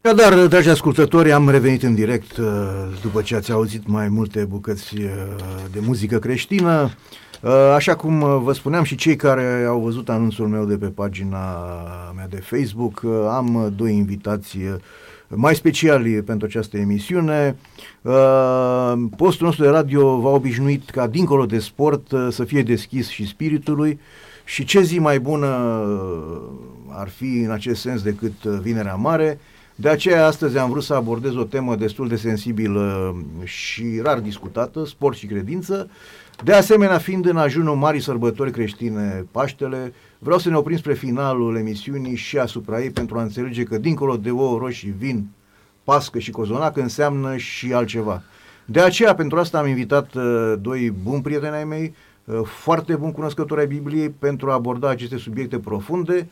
Dar, dragi ascultători, am revenit în direct uh, după ce ați auzit mai multe bucăți uh, de muzică creștină. Uh, așa cum vă spuneam și cei care au văzut anunțul meu de pe pagina mea de Facebook, am doi invitații mai speciali pentru această emisiune. Postul nostru de radio v-a obișnuit ca dincolo de sport să fie deschis și spiritului și ce zi mai bună ar fi în acest sens decât Vinerea Mare, de aceea astăzi am vrut să abordez o temă destul de sensibilă și rar discutată, sport și credință. De asemenea, fiind în ajunul marii sărbători creștine Paștele, vreau să ne oprim spre finalul emisiunii și asupra ei pentru a înțelege că dincolo de ouă roșii, vin, pască și cozonac înseamnă și altceva. De aceea, pentru asta am invitat uh, doi buni prieteni ai mei, uh, foarte buni cunoscători ai Bibliei, pentru a aborda aceste subiecte profunde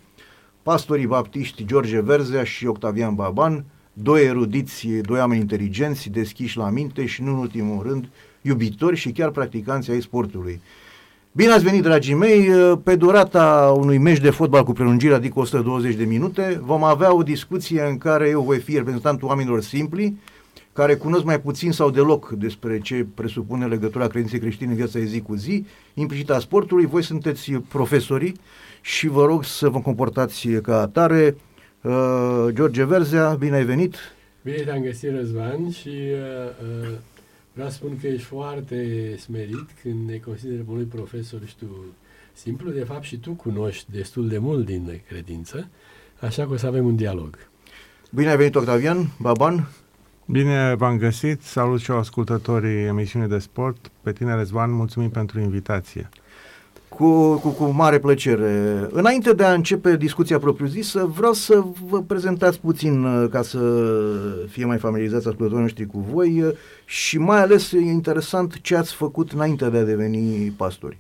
pastorii baptiști George Verzea și Octavian Baban, doi erudiți, doi oameni inteligenți, deschiși la minte și, nu în ultimul rând, iubitori și chiar practicanți ai sportului. Bine ați venit, dragii mei! Pe durata unui meci de fotbal cu prelungire, adică 120 de minute, vom avea o discuție în care eu voi fi reprezentantul oamenilor simpli, care cunosc mai puțin sau deloc despre ce presupune legătura credinței creștine în viața de zi cu zi, implicit a sportului. Voi sunteți profesorii și vă rog să vă comportați ca atare. Uh, George Verzea, bine ai venit! Bine te-am găsit, Răzvan, și uh, uh, vreau să spun că ești foarte smerit când ne consideri unui profesor și tu simplu. De fapt, și tu cunoști destul de mult din credință, așa că o să avem un dialog. Bine ai venit, Octavian, Baban! Bine v-am găsit, salut și eu ascultătorii emisiunii de sport. Pe tine, Răzvan, mulțumim pentru invitație. Cu, cu, cu mare plăcere. Înainte de a începe discuția propriu-zisă, vreau să vă prezentați puțin uh, ca să fie mai familiarizați ascultătorii noștri cu voi uh, și mai ales e interesant ce ați făcut înainte de a deveni pastori.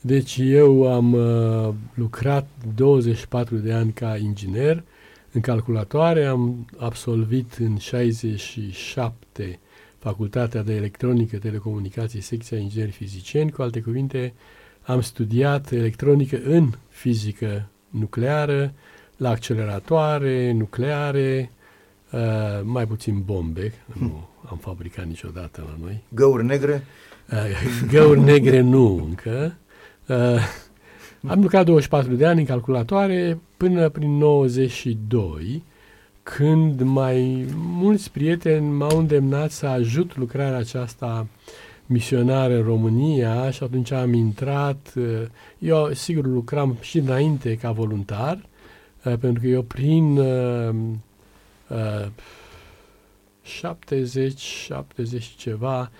Deci eu am uh, lucrat 24 de ani ca inginer în calculatoare, am absolvit în 67 Facultatea de Electronică, Telecomunicații, secția ingineri fizicieni, cu alte cuvinte, am studiat electronică în fizică nucleară, la acceleratoare nucleare, uh, mai puțin bombe, nu am fabricat niciodată la noi. Găuri negre? Uh, găuri negre nu încă. Uh, am lucrat 24 de ani în calculatoare până prin 92, când mai mulți prieteni m-au îndemnat să ajut lucrarea aceasta misionară în România și atunci am intrat. Uh, eu, sigur, lucram și înainte ca voluntar, uh, pentru că eu prin uh, uh, 70, 70 ceva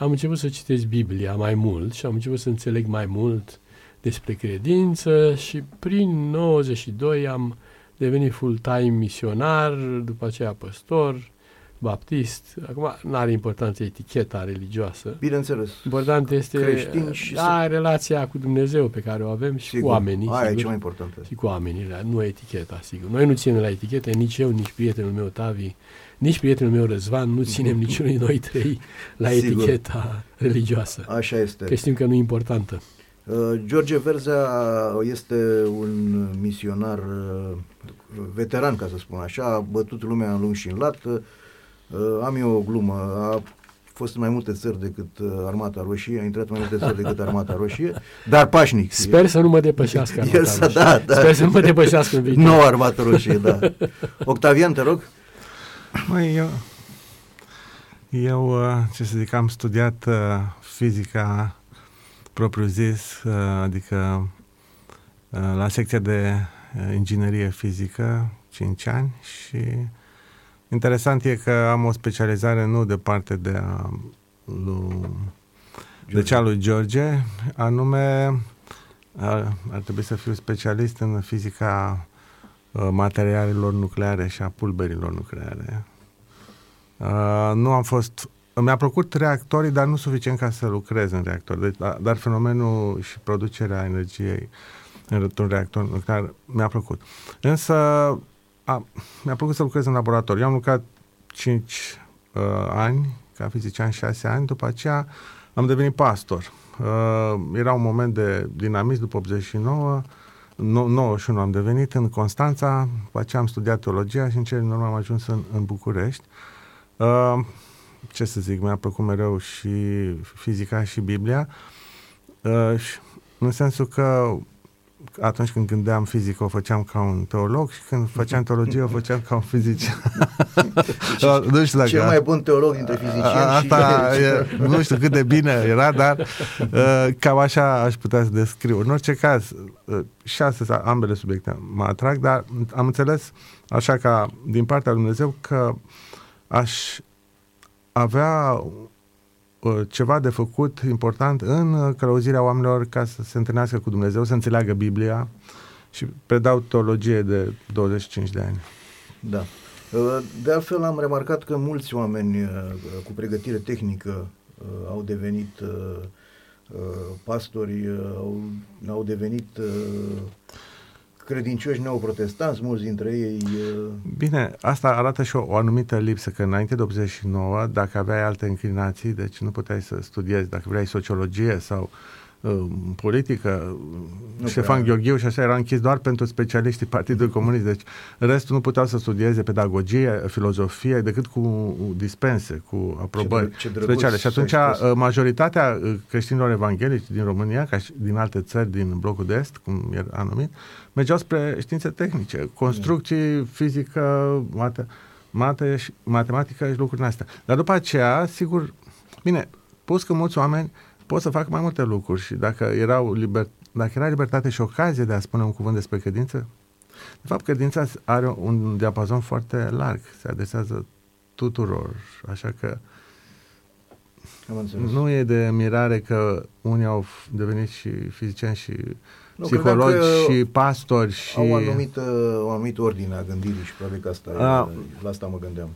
am început să citesc Biblia mai mult și am început să înțeleg mai mult despre credință și prin 92 am devenit full-time misionar, după aceea păstor, baptist. Acum nu are importanță eticheta religioasă. Bineînțeles. Important este Creștin și da, să... relația cu Dumnezeu pe care o avem și sigur. cu oamenii. Aia sigur, e cea mai importantă. Și cu oamenii, nu eticheta, sigur. Noi nu ținem la etichete, nici eu, nici prietenul meu Tavi, nici prietenul meu Răzvan, nu ținem niciunii noi trei la sigur. eticheta religioasă. Așa este. Că știm că nu e importantă. Uh, George Verzea este un misionar uh, veteran, ca să spun așa, a bătut lumea în lung și în lat. Uh, am eu o glumă, a fost în mai multe țări decât Armata Roșie, a intrat în mai multe țări decât Armata Roșie, dar pașnic. Sper să nu mă depășească Armata Roșie. Da, da. Sper să nu mă depășească în viitor. Nu Armata Roșie, da. Octavian, te rog. Măi, eu, eu, ce să zic, am studiat fizica propriu-zis, uh, adică uh, la secția de uh, inginerie fizică, 5 ani și interesant e că am o specializare nu de parte de a lui, de cea lui George, anume ar, ar trebui să fiu specialist în fizica materialelor nucleare și a pulberilor nucleare. Uh, nu am fost mi-a plăcut reactorii, dar nu suficient ca să lucrez în reactor. Deci, da, dar fenomenul și producerea energiei într-un reactor nuclear mi-a plăcut. Însă a, mi-a plăcut să lucrez în laborator. Eu am lucrat 5 uh, ani ca fizician, 6 ani, după aceea am devenit pastor. Uh, era un moment de dinamism după 89, nu- 91 am devenit în Constanța, după aceea am studiat teologia și în cele din urmă am ajuns în, în București. Uh, ce să zic, mi-a plăcut mereu și fizica și Biblia, uh, și în sensul că atunci când gândeam fizică o făceam ca un teolog și când făceam teologie o făceam ca un fizician. nu știu dacă... Cel mai bun teolog dintre fizicieni Asta și... e, nu știu cât de bine era, dar uh, cam așa aș putea să descriu. În orice caz, uh, și astăzi ambele subiecte mă atrag, dar am înțeles așa ca din partea lui Dumnezeu că aș avea uh, ceva de făcut important în uh, călăuzirea oamenilor ca să se întâlnească cu Dumnezeu, să înțeleagă Biblia și predau teologie de 25 de ani. Da. Uh, De altfel am remarcat că mulți oameni uh, cu pregătire tehnică uh, au devenit uh, uh, pastori, uh, au, au devenit uh, credincioși neoprotestanți, mulți dintre ei uh, Bine, asta arată și o, o anumită lipsă, că înainte de 89, dacă aveai alte înclinații, deci nu puteai să studiezi, dacă vrei sociologie sau uh, politică, Nu Ștefan prea. Gheorghiu și așa era închis doar pentru specialiștii Partidului Comunist, deci restul nu puteau să studieze pedagogie, filozofie, decât cu dispense, cu aprobări dră- ce drăguț speciale. Și s-a atunci expus. uh, majoritatea uh, creștinilor evanghelici din România, ca și din alte țări din blocul de est, cum era numit, mergeau spre științe tehnice, construcții, fizică, mate, mate și, matematică și lucruri din astea. Dar după aceea, sigur, bine, pus că mulți oameni pot să facă mai multe lucruri și dacă, erau liber, dacă era libertate și ocazie de a spune un cuvânt despre credință, de fapt, credința are un diapazon foarte larg, se adresează tuturor, așa că am înțeles. nu e de mirare că unii au f- devenit și fizicieni și Nu, psihologi credeam că și pastori și... Au o anumită, o anumită ordine a gândirii și probabil că asta, A. e, la asta mă gândeam.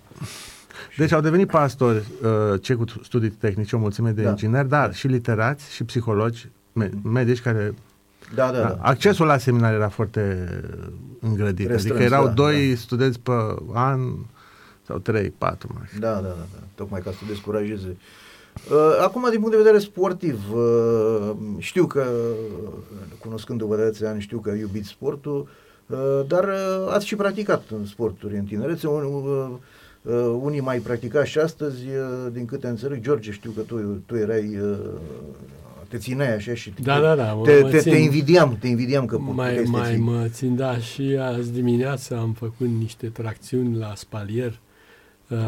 Deci au devenit pastori, uh, cei cu studii tehnice, o mulțime de Da. ingineri, dar și literați și psihologi, me- medici care... Da, da, da. Accesul la seminar era foarte îngrădit, Restrâns, adică erau da, doi da. studenți pe an sau trei, patru, maxim. Da, da, da, da. Tocmai ca să te descurajeze. Uh, Acum, din punct de vedere sportiv, uh, știu că, uh, cunoscându-vă de atâția ani, știu că iubiți sportul, uh, dar uh, ați și practicat în sporturi în tinerețe. Un- uh, uh, Unii mai practicați și astăzi, uh, din câte înțeleg, George, știu că tu, tu erai, uh, te țineai așa și Da, da, da, mă- te, mă te, țin. te invidiam, te invidiam că mai, puteai să te mai ții. mă țin, da, și azi dimineața am făcut niște tracțiuni la spalier, uh,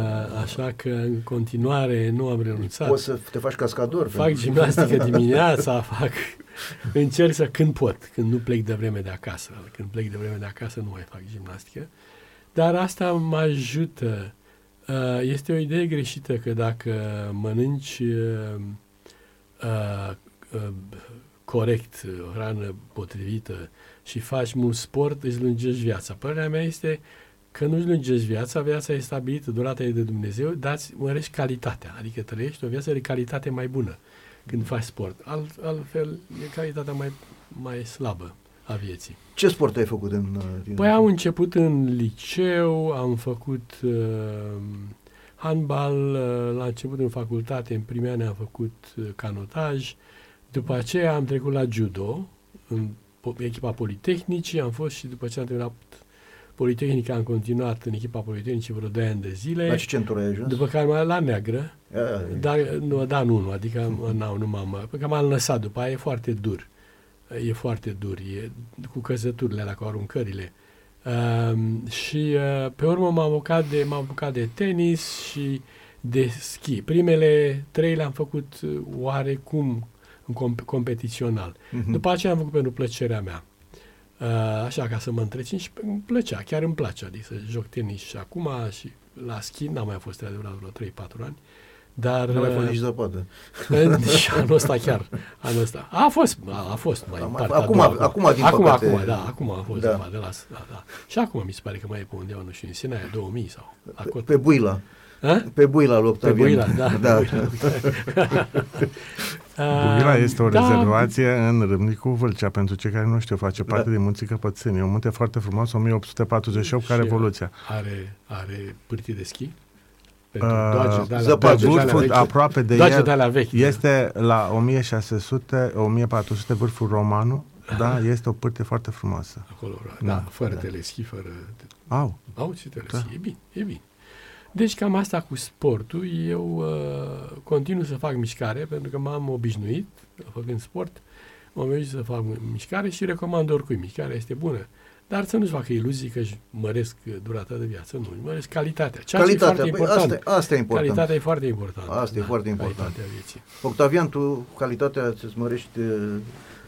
așa că în continuare nu am renunțat. Poți să te faci cascador. Fac pentru- gimnastică dimineața, fac, încerc să când pot, când nu plec de vreme de acasă. Când plec de vreme de acasă nu mai fac gimnastică. Dar asta mă ajută. Uh, Este o idee greșită că dacă mănânci uh, uh, uh, corect, o hrană potrivită și faci mult sport, îți lungești viața. Părerea mea este că nu-ți lungești viața, viața e stabilită, durata e de Dumnezeu, dar îți mărești calitatea, adică trăiești o viață de calitate mai bună când faci sport. Alt, altfel, e calitatea mai, mai slabă a vieții. Ce sport ai făcut în uh, tine? Păi am început în liceu, am făcut uh, handbal, uh, la început în facultate, în primii ani am făcut uh, canotaj, după aceea am trecut la judo, în po- echipa Politehnicii, am fost și după ce am terminat Politehnica am continuat în echipa Politehnicii vreo 2 ani de zile, La ce centură ai ajuns? după care m-am la neagră, A, dar nu, da, nu, nu, adică nu, nu m-am, pentru că m-am lăsat după aia, e foarte dur. E foarte dur, e cu căzăturile alea, cu aruncările. Um, și uh, pe urmă m-am apucat, de, m-am apucat de tenis și de schi. Primele trei le-am făcut uh, oarecum în comp- competițional. Mhm. După aceea am făcut pentru plăcerea mea. Uh, așa, ca să mă întrețin și îmi plăcea, chiar îmi place, adică să joc tenis și acum și la schi, n-am mai fost de adevărat vreo 3-4 ani, dar... Nu mai fost uh, nici zăpadă. și anul ăsta chiar, anul ăsta. A fost, a, a fost mai Am- în partea acum- a doua, acum, din acum, păcate- acum, da, acum a fost Da. da. de la, da, da. Și acum mi se pare că mai e pe undeva, nu știu, în Sinaia 2000 sau acolo. Pe Buila. A? Pe Buila lui Pe Octavian. Buila, da. da. Buila este o da, rezervație în Râmnicu Vâlcea, pentru cei care nu știu, face parte Da. din Munții Căpățânii. E un munte foarte frumos, 1848, ca Și Revoluția. Are, are pârtii de schi? Pentru Uh, doage de alea, zăpadă. Pe doage de alea vârful, vechi. aproape de Doage el, de alea vechi. este la 1600, 1400 vârful Romanu da, este o pârtie foarte frumoasă. Acolo, da, da fără da. teleschi, fără... Au. Au și teleschi, da. e bine, e bine. Deci cam asta cu sportul, eu uh, continuu să fac mișcare pentru că m-am obișnuit, făcând sport, m-am obișnuit să fac mișcare și recomand oricui, mișcarea este bună. Dar să nu-și facă iluzii că își măresc durata de viață, nu, își măresc calitatea. Ceea calitatea, ce e foarte păi important. Asta, asta e important. Calitatea e foarte importantă. Asta da, e foarte important. Calitatea vieții. Octavian, tu calitatea îți mărești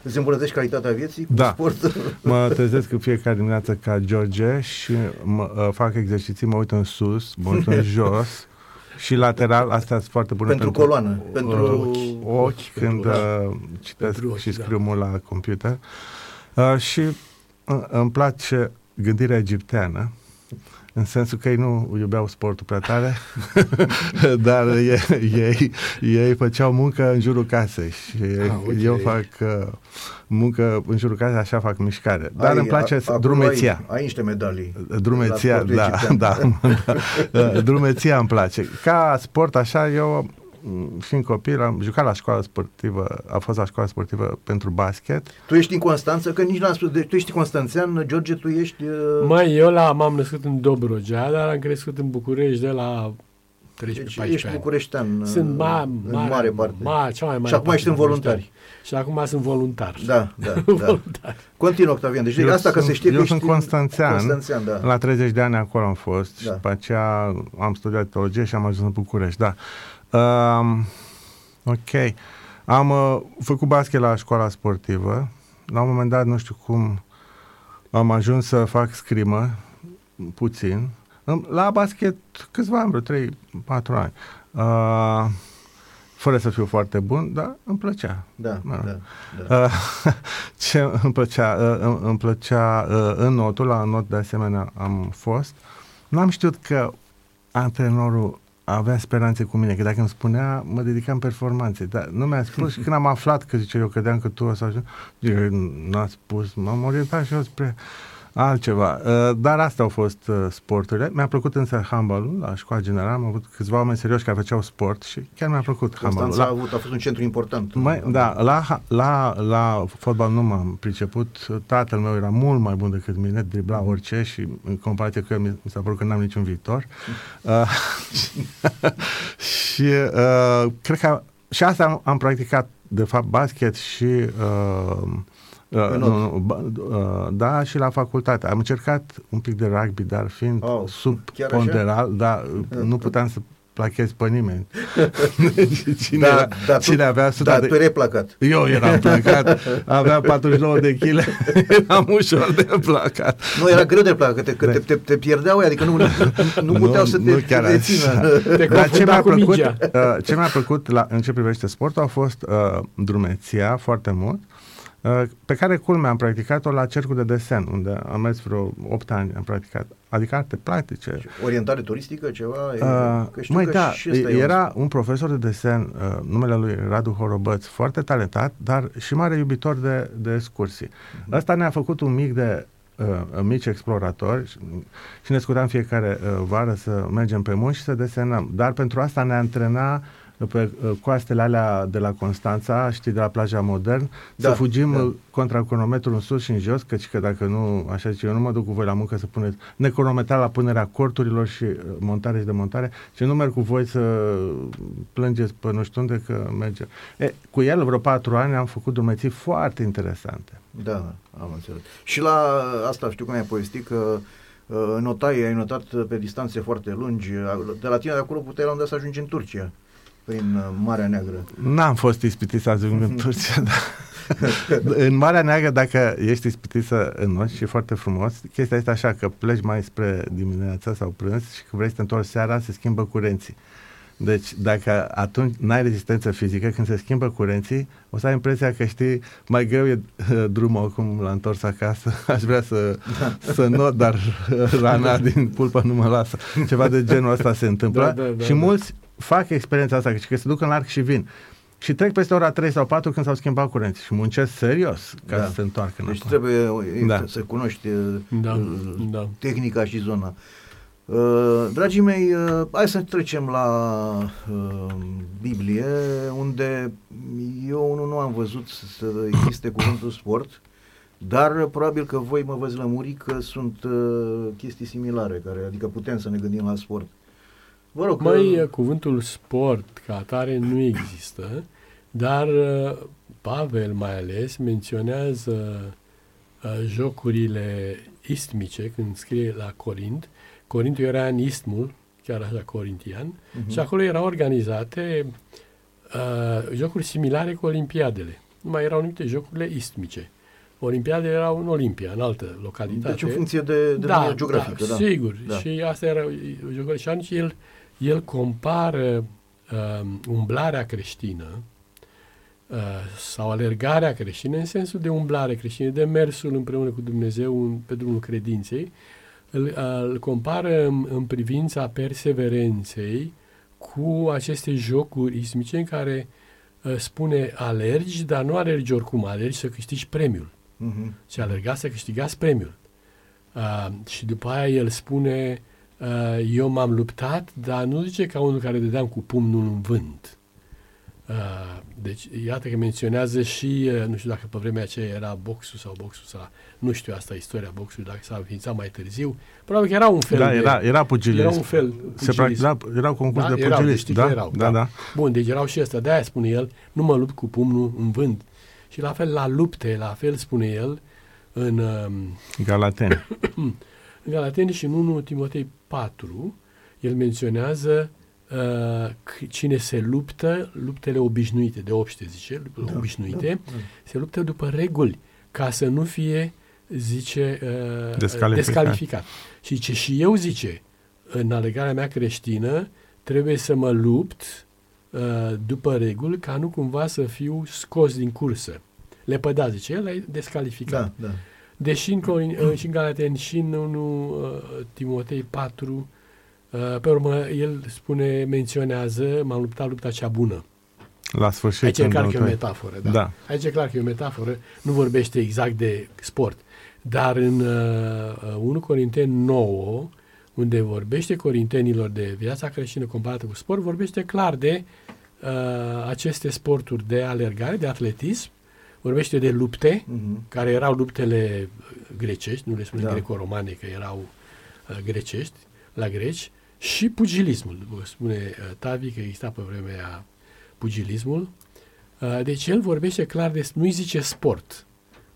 îți îmbunătățești calitatea vieții cu da. sport? mă trezesc în fiecare dimineață ca George și mă, uh, fac exerciții, mă uit în sus, mă uit în jos și lateral, asta sunt foarte bune pentru, pentru coloană, uh, pentru ochi, ochi când uh, citesc pentru și scriu da. mult la computer. Uh, și uh, îmi place gândirea egipteană în sensul că ei nu iubeau sportul prea tare, dar ei, ei, ei făceau muncă în jurul casei și ah, okay. eu fac uh, muncă în jurul casei, așa fac mișcare. Dar ai, îmi place a, drumeția. Ai, ai niște medalii. Drumeția, da, da, da. drumeția îmi place. Ca sport așa, eu fiind copil, am jucat la școală sportivă, a fost la școală sportivă pentru basket. Tu ești în Constanță? Că nici n-am spus, de, tu ești constanțean, George, tu ești... Uh... Mai eu la, m-am născut în Dobrogea, dar am crescut în București de la 13 deci 14 ești ani. bucureștean sunt ma, în mare, mare parte. Ma, cea mai mare și acum ești în voluntari. Și acum sunt voluntar. Da, da, da. voluntar. Continuă, Octavian. Deci eu asta că se știe Eu sunt constanțean. constanțean da. La 30 de ani acolo am fost da. și după aceea am studiat teologie și am ajuns în București. Da. Um, ok. Am uh, făcut basket la școala sportivă. La un moment dat, nu știu cum, am ajuns să fac scrimă, puțin. La basket câțiva ani, vreo 3-4 ani. Uh, fără să fiu foarte bun, dar îmi plăcea. Da, da. da, da. Uh, ce îmi plăcea? Uh, îmi plăcea uh, în notul, la not de asemenea am fost. N-am știut că antrenorul avea speranțe cu mine, că dacă îmi spunea, mă dedicam performanțe. Dar nu mi-a spus și când am aflat că, zice, eu credeam că tu o să ajungi, n-a spus, m-am orientat și eu spre altceva. Uh, dar astea au fost uh, sporturile. Mi-a plăcut însă handball la școala generală. Am avut câțiva oameni serioși care făceau sport și chiar mi-a plăcut handball. La, a, avut, a fost un centru important. Mai, da, la, la, la fotbal nu m-am priceput. Tatăl meu era mult mai bun decât mine, dribla orice și în comparație cu el mi, s-a părut că n-am niciun viitor. Uh, și uh, cred că și asta am, am practicat de fapt basket și uh, Uh, nu, uh, da, și la facultate. Am încercat un pic de rugby, dar fiind oh, subponderal, da, nu puteam să plachez pe nimeni. cine, da, da, cine tu, avea da, de... tu erai placat. Eu eram placat, aveam 49 de kg, eram ușor de placat. Nu, era greu de placat, că te, da. te, te, te pierdeau, adică nu, nu, nu puteau să te, nu chiar te țină. Te Dar ce mi-a plăcut, uh, ce mi-a plăcut la, în ce privește sportul a fost uh, drumeția foarte mult Uh, pe care culmea am practicat-o la cercul de desen, unde am mers vreo 8 ani, am practicat, adică arte practice. Orientare turistică, ceva? Uh, măi, da, era un profesor de desen, uh, numele lui Radu Horobăț, foarte talentat, dar și mare iubitor de, de excursii. Uh-huh. Asta ne-a făcut un mic de uh, mici exploratori și, și ne scutam fiecare uh, vară să mergem pe munți și să desenăm. Dar pentru asta ne antrena uh, pe uh, coastele alea de la Constanța, știi, de la plaja modern, da, să fugim da. contra cronometrul în sus și în jos, căci că dacă nu, așa zice, eu nu mă duc cu voi la muncă să puneți necronometra la punerea corturilor și uh, montare și demontare, și nu merg cu voi să plângeți pe nu știu unde că merge. E, cu el vreo patru ani am făcut drumeții foarte interesante. Da, am înțeles. Și la asta știu cum ai povestit că uh, notai, ai notat pe distanțe foarte lungi. De la tine de acolo puteai la unde să ajungi în Turcia prin uh, Marea Neagră? N-am fost ispitit să ajung în Turcia, dar în Marea Neagră, dacă ești ispitit să înnoți și e foarte frumos, chestia este așa că pleci mai spre dimineața sau prânz și că vrei să te întorci seara, se schimbă curenții. Deci, dacă atunci n-ai rezistență fizică, când se schimbă curenții, o să ai impresia că știi, mai greu e uh, drumul acum la întors acasă, aș vrea să, să not, dar rana din pulpă nu mă lasă. Ceva de genul ăsta se întâmplă da, da, da, și da. Mulți fac experiența asta, că se duc în arc și vin. Și trec peste ora 3 sau 4 când s-au schimbat curenții și muncesc serios ca da. să se întoarcă Deci trebuie da. să cunoști da. Uh, da. tehnica și zona. Uh, dragii mei, uh, hai să trecem la uh, Biblie, unde eu nu, nu am văzut să existe cuvântul sport dar probabil că voi mă veți lămuri că sunt uh, chestii similare, care, adică putem să ne gândim la sport. Vă rog, Mai că... cuvântul sport ca atare nu există, dar uh, Pavel mai ales menționează uh, jocurile istmice când scrie la Corint. Corintul era în istmul, chiar așa corintian, uh-huh. și acolo erau organizate uh, jocuri similare cu olimpiadele. Numai erau numite jocurile istmice. Olimpiadele erau în Olimpia, în altă localitate. Deci în funcție de, de da, geografică. Da, da, sigur. Da. Și asta era jocurile. Și atunci el, el compară uh, umblarea creștină uh, sau alergarea creștină în sensul de umblare creștină, de mersul împreună cu Dumnezeu în, pe drumul credinței, îl, îl compară în, în privința perseverenței cu aceste jocuri ismice în care uh, spune alergi, dar nu alergi oricum, alergi să câștigi premiul. Uh-huh. Și alerga să câștigați premiul. Uh, și după aia el spune, uh, eu m-am luptat, dar nu zice ca unul care dădeam cu pumnul în vânt. Uh, deci, iată că menționează și, uh, nu știu dacă pe vremea aceea era boxul sau boxul sau, nu știu asta, istoria boxului, dacă s-a înființat mai târziu. Probabil că era un fel da, de... Era, era pugilism. Era un fel pugilism. Se practica, erau concurs da, de pugilism. Erau, da, erau, da, da, da. Bun, deci erau și ăsta. De-aia spune el, nu mă lupt cu pumnul în vânt. Și la fel la lupte, la fel spune el în... Um, Galateni. în Galateni și în 1 Timotei 4, el menționează uh, cine se luptă, luptele obișnuite, de obște, zice, da, obișnuite, da, da. se luptă după reguli, ca să nu fie, zice, uh, descalificat. descalificat. Și ce și eu, zice, în alegarea mea creștină, trebuie să mă lupt uh, după reguli, ca nu cumva să fiu scos din cursă. Lepăda, zice el, e descalificat. Da, da. Deși în, uh, și în Galateni și în 1 uh, Timotei 4, Uh, pe urmă, el spune, menționează, m-am luptat lupta cea bună. La sfârșit. Aici e clar că e o metaforă, da. da. Aici e clar că e o metaforă, nu vorbește exact de sport. Dar în uh, 1 Corinteni 9, unde vorbește corintenilor de viața creștină comparată cu sport, vorbește clar de uh, aceste sporturi de alergare, de atletism, vorbește de lupte, uh-huh. care erau luptele grecești, nu le spune da. greco-romane, că erau uh, grecești, la greci, și pugilismul. Spune uh, Tavi că exista pe vremea pugilismul. Uh, deci el vorbește clar de, nu-i zice sport.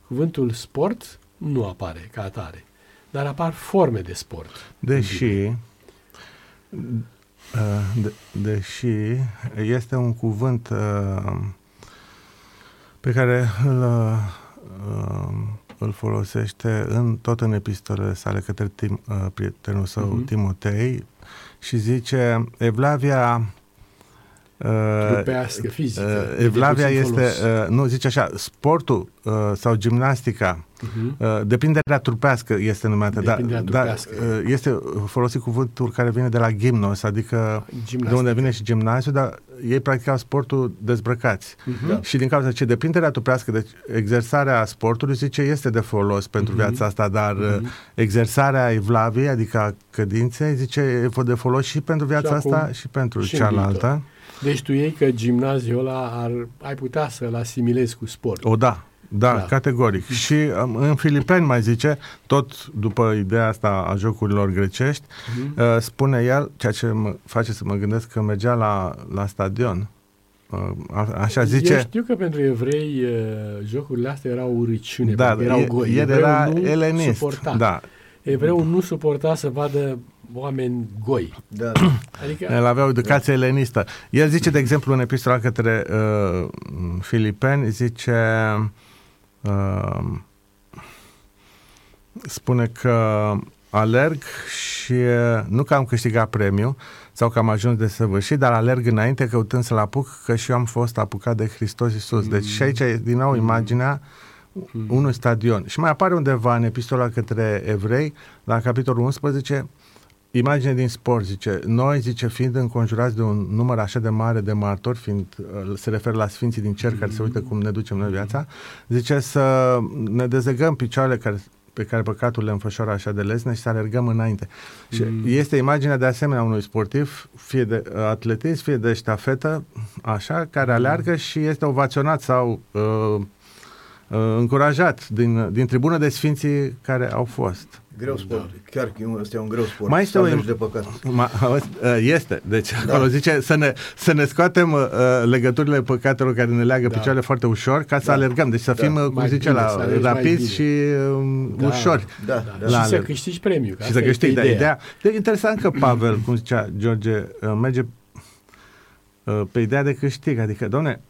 Cuvântul sport nu apare ca atare, dar apar forme de sport. Deși, uh, de, deși este un cuvânt pe care îl, îl folosește în, tot în epistolele sale către tim, prietenul său uh-huh. Timotei, și zice Evlavia Uh, Trupească, fizică. Uh, Evlavia este, uh, nu, zice așa, sportul uh, sau gimnastica, uh-huh. uh, depinderea trupească este numită, dar da, uh, este folosit cuvântul care vine de la gimnos, adică Gimnastica. de unde vine și gimnaziu, dar ei practicau sportul dezbrăcați. Uh-huh. Da. Și din cauza ce depinderea trupească, deci exersarea sportului, zice, este de folos pentru uh-huh. viața asta, dar uh-huh. exersarea evlaviei, adică a cădinței, zice, e de folos și pentru viața și asta și pentru și cealaltă. Deci tu iei că gimnaziul ăla ar, ai putea să-l asimilezi cu sport. O, da. Da, da, categoric. Și um, în Filipeni mai zice, tot după ideea asta a jocurilor grecești, uh-huh. uh, spune el, ceea ce mă face să mă gândesc că mergea la, la stadion. Uh, așa zice. Eu știu că pentru evrei uh, jocurile astea erau uriciune, da, erau goi. El era elenist. Suporta. Da. Evreul nu suporta să vadă oameni goi. Da. Adică... El avea o educație da. elenistă. El zice, de exemplu, în epistola către uh, Filipeni, zice uh, spune că alerg și uh, nu că am câștigat premiu sau că am ajuns de săvârșit, dar alerg înainte căutând să-l apuc că și eu am fost apucat de Hristos Iisus. Deci și aici e din nou mm. imaginea mm. unui stadion. Și mai apare undeva în epistola către evrei, la capitolul 11, imagine din sport, zice, noi, zice, fiind înconjurați de un număr așa de mare de martori, fiind, uh, se referă la Sfinții din Cer, care se uită cum ne ducem noi viața, zice să ne dezegăm picioarele care, pe care păcatul le înfășoară așa de lesne și să alergăm înainte. Mm. Și este imaginea de asemenea unui sportiv, fie de uh, atletism, fie de ștafetă, așa, care aleargă și este ovaționat sau uh, uh, încurajat din, din tribună de sfinții care au fost. Greu sport. Da. Chiar că ăsta e un greu sport. Mai este o... de păcat. Ma, este. Deci da. acolo zice să ne, să ne scoatem uh, legăturile păcatelor care ne leagă da. picioarele foarte ușor ca să da. alergăm. Deci să da. fim, uh, cum mai zice, bine, la rapizi și uh, da. ușori. Da. Da. Da. Și să câștigi premiu. Și să câștigi, da. Ideea. De, interesant că Pavel, cum zicea George, uh, merge uh, pe ideea de câștig. Adică, doamne,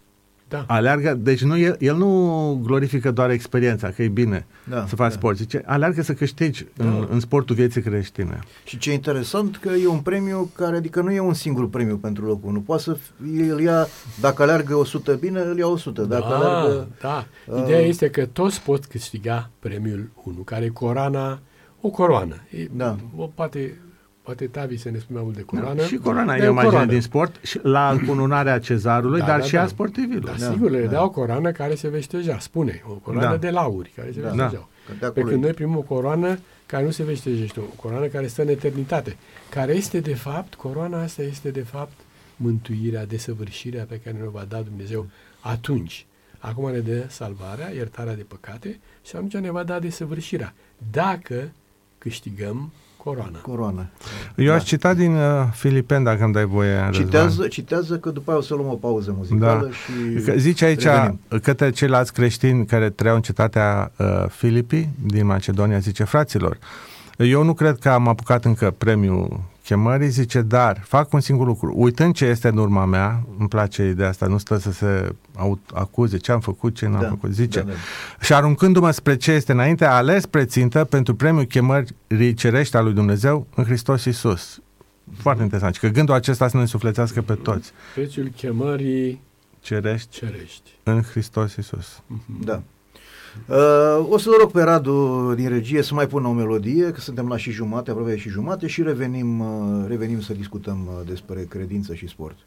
da. Aleargă, deci nu, el, el nu glorifică doar experiența, că e bine da, să faci da. sport. Zice, aleargă să câștigi da. în, în sportul vieții creștine. Și ce interesant că e un premiu care, adică nu e un singur premiu pentru locul Nu Poate să el ia, dacă aleargă 100 bine, îl ia 100. Dacă da, aleargă, da. Uh, Ideea este că toți pot câștiga premiul 1, care e corana, o coroană. E, da. O, poate Poate Tavi să ne spune mai mult de coroană. Da, și coroana e o imagine din sport, și la cununarea cezarului, da, dar da, și da. a sportivilor. Da, da, sigur, le da. dau o coroană care se veșteja, spune, o coroană da. de lauri care se da. veștejeau. Da. Pe când noi primim o coroană care nu se veștejește, o coroană care stă în eternitate, care este de fapt, coroana asta este de fapt mântuirea, desăvârșirea pe care ne-o va da Dumnezeu atunci. Acum ne dă salvarea, iertarea de păcate și atunci ne va da desăvârșirea. Dacă câștigăm Coroana. Coroana. Eu da. aș cita din uh, Filipen, dacă îmi dai voie. Citează, citează că după aia o să luăm o pauză muzicală da. și că Zice aici revenim. către ceilalți creștini care trăiau în cetatea uh, Filipii din Macedonia, zice, fraților, eu nu cred că am apucat încă premiul chemării, zice, dar fac un singur lucru. Uitând ce este în urma mea, îmi place ideea asta, nu stă să se acuze ce am făcut, ce n-am da, făcut, zice. Da, da. Și aruncându-mă spre ce este înainte, a ales prețintă pentru premiul chemării cerești al lui Dumnezeu în Hristos Iisus. Foarte interesant. Că gândul acesta să ne sufletească pe toți. Prețul chemării cerești, cerești. în Hristos Iisus. Da. Uh, o să-l rog pe Radu din regie să mai pună o melodie, că suntem la și jumate, aproape și jumate și revenim, uh, revenim să discutăm uh, despre credință și sport.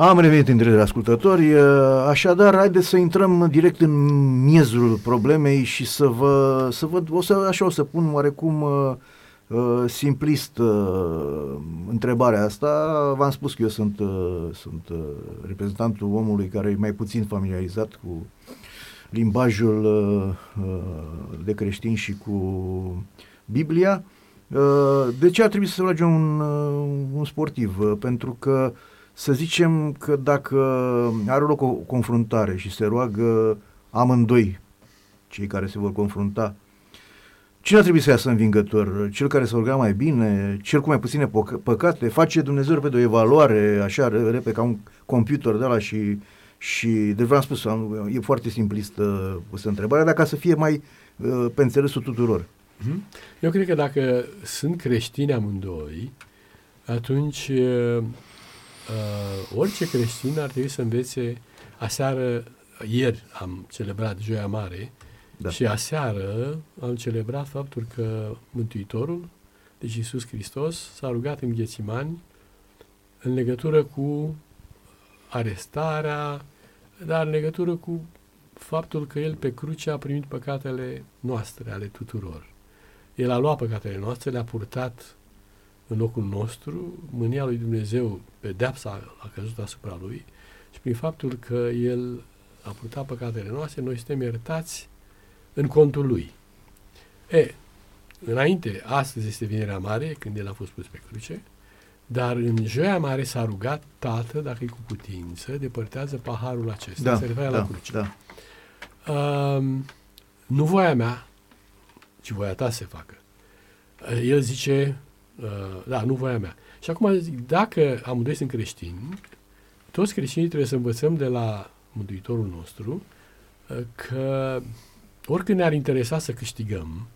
Am revenit între de ascultători, uh, așadar haideți să intrăm direct în miezul problemei și să vă, să vă o să, așa o să pun oarecum uh, uh, simplist uh, întrebarea asta. V-am spus că eu sunt, uh, sunt uh, reprezentantul omului care e mai puțin familiarizat cu limbajul uh, uh, de creștin și cu Biblia. Uh, de ce ar trebui să se roage un, uh, un sportiv? Uh, pentru că uh, să zicem că dacă are loc o confruntare și se roagă amândoi cei care se vor confrunta, cine ar trebui să iasă învingător? Cel care se ruga mai bine? Cel cu mai puține păcate? Face Dumnezeu pe o evaluare, așa, repede, ca un computer de la și, și de vreau spus, e foarte simplistă pusă întrebarea, dacă să fie mai uh, pe înțelesul tuturor. Mhm. Eu cred că dacă sunt creștini amândoi, atunci uh, uh, orice creștin ar trebui să învețe aseară, ieri am celebrat Joia Mare da. și aseară am celebrat faptul că Mântuitorul, deci Iisus Hristos, s-a rugat în Ghețimani în legătură cu arestarea, dar în legătură cu faptul că El pe cruce a primit păcatele noastre, ale tuturor. El a luat păcatele noastre, le-a purtat în locul nostru, mânia lui Dumnezeu, pedeapsa a căzut asupra lui și prin faptul că el a purtat păcatele noastre, noi suntem iertați în contul lui. E, înainte, astăzi este Vinerea Mare, când el a fost pus pe cruce, dar în Joia Mare s-a rugat, Tată, dacă e cu putință, depărtează paharul acesta. Da, se referă da, la cruce. Da. Uh, nu voia mea, ci voia ta se facă. Uh, el zice, Uh, da, nu voia mea. Și acum zic, dacă amândoi sunt creștini, toți creștinii trebuie să învățăm de la Mântuitorul nostru uh, că oricând ne-ar interesa să câștigăm,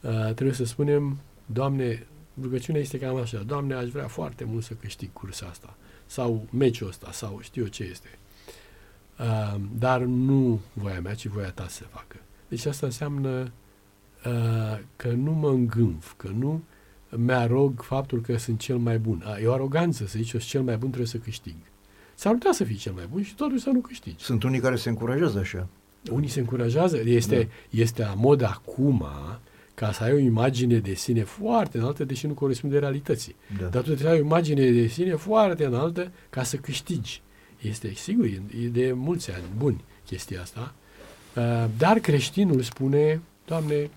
uh, trebuie să spunem, Doamne, rugăciunea este cam așa, Doamne, aș vrea foarte mult să câștig cursa asta, sau meciul ăsta, sau știu eu ce este. Uh, dar nu voia mea, ci voia ta să se facă. Deci asta înseamnă uh, că nu mă îngânf, că nu mi-arog faptul că sunt cel mai bun. E o aroganță să zici, eu sunt cel mai bun, trebuie să câștig. S-ar putea să fii cel mai bun și totuși să nu câștigi. Sunt unii care se încurajează așa. Unii se încurajează. Este, da. este a mod acum ca să ai o imagine de sine foarte înaltă, deși nu corespunde realității. Da. Dar tu trebuie să ai o imagine de sine foarte înaltă ca să câștigi. Este, sigur, e de mulți ani buni chestia asta. Uh, dar creștinul spune, Doamne,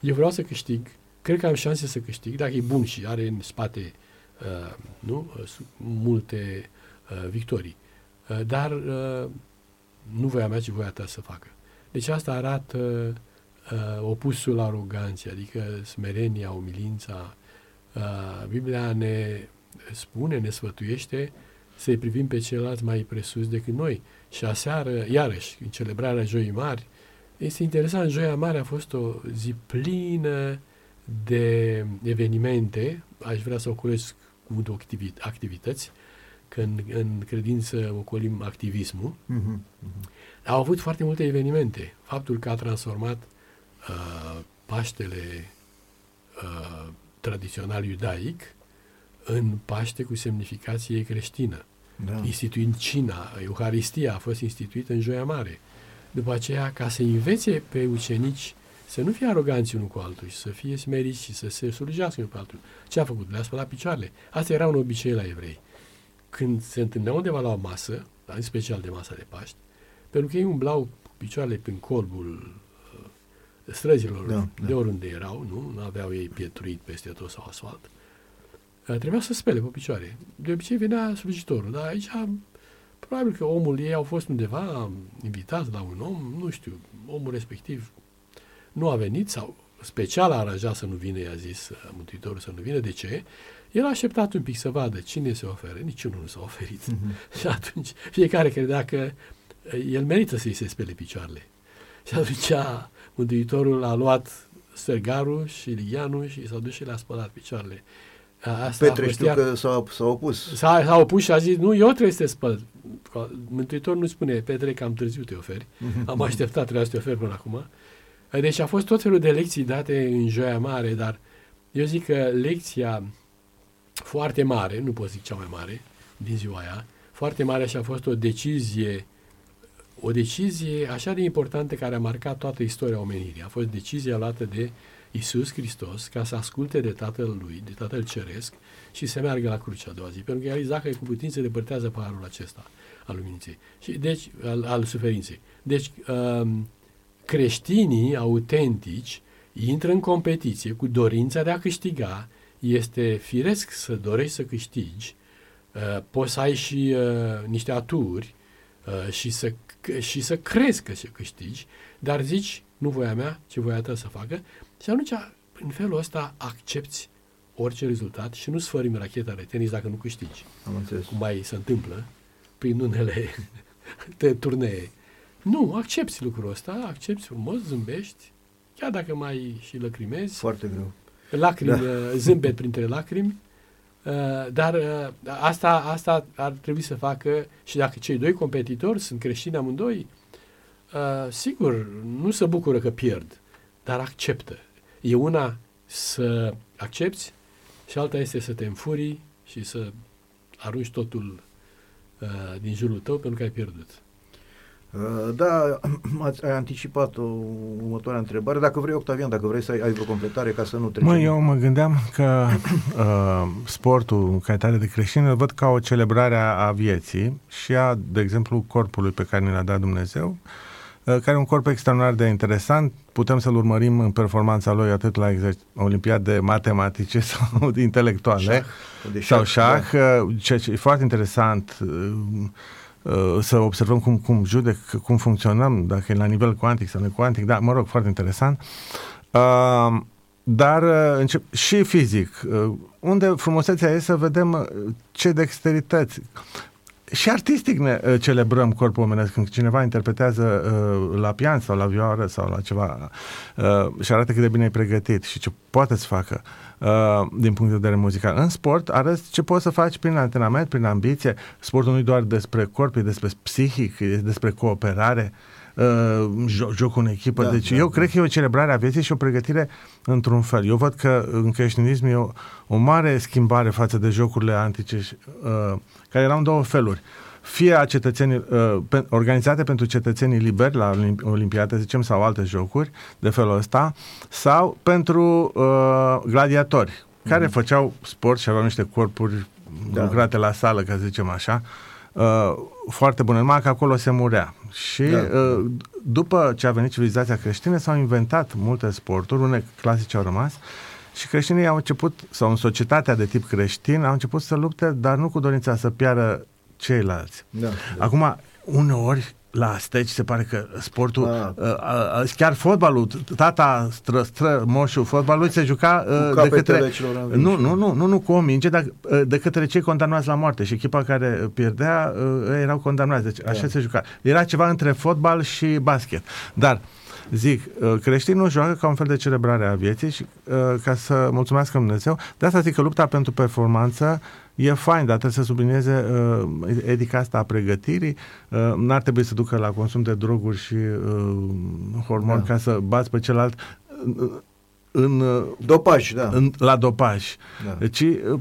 eu vreau să câștig, cred că am șanse să câștig, dacă e bun și are în spate uh, nu, uh, multe uh, victorii. Uh, dar uh, nu voia mea, ci voia ta să facă. Deci asta arată uh, opusul aroganței, adică smerenia, umilința. Uh, Biblia ne spune, ne sfătuiește să-i privim pe ceilalți mai presus decât noi. Și aseară, iarăși, în celebrarea Joii Mari, este interesant, Joia Mare a fost o zi plină de evenimente, aș vrea să ocolesc cuvântul activități, că în, în credință ocolim activismul, uh-huh, uh-huh. au avut foarte multe evenimente. Faptul că a transformat uh, Paștele uh, tradițional iudaic în Paște cu semnificație creștină. Da. Instituind cina, Euharistia a fost instituită în Joia Mare. După aceea, ca să învețe pe ucenici să nu fie aroganți unul cu altul și să fie smeriți și să se slujească unul cu altul. Ce a făcut? Le-a spălat picioarele. Asta era un obicei la evrei. Când se întâlneau undeva la o masă, în special de masă de Paști, pentru că ei umblau picioarele prin colbul uh, străzilor da, de da. oriunde erau, nu? Nu aveau ei pietruit peste tot sau asfalt. Uh, trebuia să spele pe picioare. De obicei venea slujitorul, dar aici probabil că omul ei au fost undeva invitat la un om, nu știu, omul respectiv nu a venit sau special a aranjat să nu vină, i-a zis uh, Mântuitorul să nu vină. De ce? El a așteptat un pic să vadă cine se oferă. Niciunul nu s-a oferit. Mm-hmm. și atunci fiecare credea că uh, el merită să-i se spele picioarele. Și atunci Mântuitorul a luat sergarul și ligianul și s-a dus și le-a spălat picioarele. Asta Petre știu ea... că s-a, s-a opus. S-a, s-a opus și a zis, nu, eu trebuie să te spăl. Mântuitorul nu spune, Petre, că am târziu te oferi. Mm-hmm. Am așteptat, trebuia să te oferi până acum. Deci a fost tot felul de lecții date în Joia Mare, dar eu zic că lecția foarte mare, nu pot zic cea mai mare, din ziua aia, foarte mare și a fost o decizie o decizie așa de importantă care a marcat toată istoria omenirii. A fost decizia luată de Isus Hristos ca să asculte de Tatăl Lui, de Tatăl Ceresc și să meargă la crucea a doua zi. Pentru că el dacă e cu putință depărtează paharul acesta al luminței. Și deci, al, al suferinței. Deci, um, creștinii autentici intră în competiție cu dorința de a câștiga. Este firesc să dorești să câștigi. Uh, poți să ai și uh, niște aturi uh, și, să, și să crezi că se câștigi, dar zici, nu voia mea, ce voia ta să facă. Și atunci, în felul ăsta, accepti orice rezultat și nu sfărim racheta de tenis dacă nu câștigi. Am înțeles. Cum mai se întâmplă prin unele de turnee. Nu, accepti lucrul ăsta, accepti frumos, zâmbești, chiar dacă mai și lăcrimezi. Foarte greu. Lacrimi, da. zâmbet printre lacrimi, uh, dar uh, asta, asta ar trebui să facă și dacă cei doi competitori sunt creștini amândoi, uh, sigur, nu se bucură că pierd, dar acceptă. E una să accepti și alta este să te înfurii și să arunci totul uh, din jurul tău pentru că ai pierdut. Uh, da, ați, ai anticipat o următoarea întrebare. Dacă vrei, Octavian, dacă vrei să ai, ai vreo completare ca să nu trecem. Mă, eu mă gândeam că uh, sportul în calitate de creștin îl văd ca o celebrare a vieții și a, de exemplu, corpului pe care ne l-a dat Dumnezeu. Uh, Uh, care e un corp extraordinar de interesant. Putem să-l urmărim în performanța lui atât la olimpiade matematice sau intelectuale șah, sau șah, da. Uh, ceea ce e foarte interesant uh, să observăm cum, cum judec, cum funcționăm, dacă e la nivel cuantic sau necuantic, da, mă rog, foarte interesant. Dar încep, și fizic, unde frumusețea e să vedem ce dexterități, și artistic ne uh, celebrăm corpul omenesc când cineva interpretează uh, la pian sau la vioară sau la ceva uh, și arată cât de bine e pregătit și ce poate să facă uh, din punct de vedere muzical. În sport arăți ce poți să faci prin antrenament, prin ambiție. Sportul nu e doar despre corp, e despre psihic, e despre cooperare. Uh, joc, joc în echipă. Da, deci da, eu da. cred că e o celebrare a vieții și o pregătire într-un fel. Eu văd că în creștinism e o, o mare schimbare față de jocurile antice uh, care erau în două feluri. Fie a cetățenii, uh, pe, organizate pentru cetățenii liberi la Olimpiade, zicem, sau alte jocuri de felul ăsta, sau pentru uh, gladiatori, care mm-hmm. făceau sport și aveau niște corpuri da. lucrate la sală, ca să zicem așa, uh, foarte bune, numai că acolo se murea. Și da. uh, după ce a venit civilizația creștină, s-au inventat multe sporturi, une clasice au rămas, și creștinii au început, sau în societatea de tip creștin, au început să lupte, dar nu cu dorința să piară ceilalți. Da, da. Acum, uneori, la steci se pare că sportul, ah. uh, uh, chiar fotbalul, tata stră, stră, moșul fotbalului se juca uh, de către... Nu, nu, nu, nu, nu cu o minge, dar uh, de către cei condamnați la moarte și echipa care pierdea uh, erau condamnați. Deci da. așa se juca. Era ceva între fotbal și basket. Dar zic, uh, creștinul joacă ca un fel de celebrare a vieții și uh, ca să mulțumească Dumnezeu. De asta zic că lupta pentru performanță e fain, dar trebuie să sublinieze uh, edica asta a pregătirii. Uh, n-ar trebui să ducă la consum de droguri și uh, hormoni da. ca să bați pe celălalt uh, în... Uh, dopaj, da. În, la dopaj. Da. Deci, uh,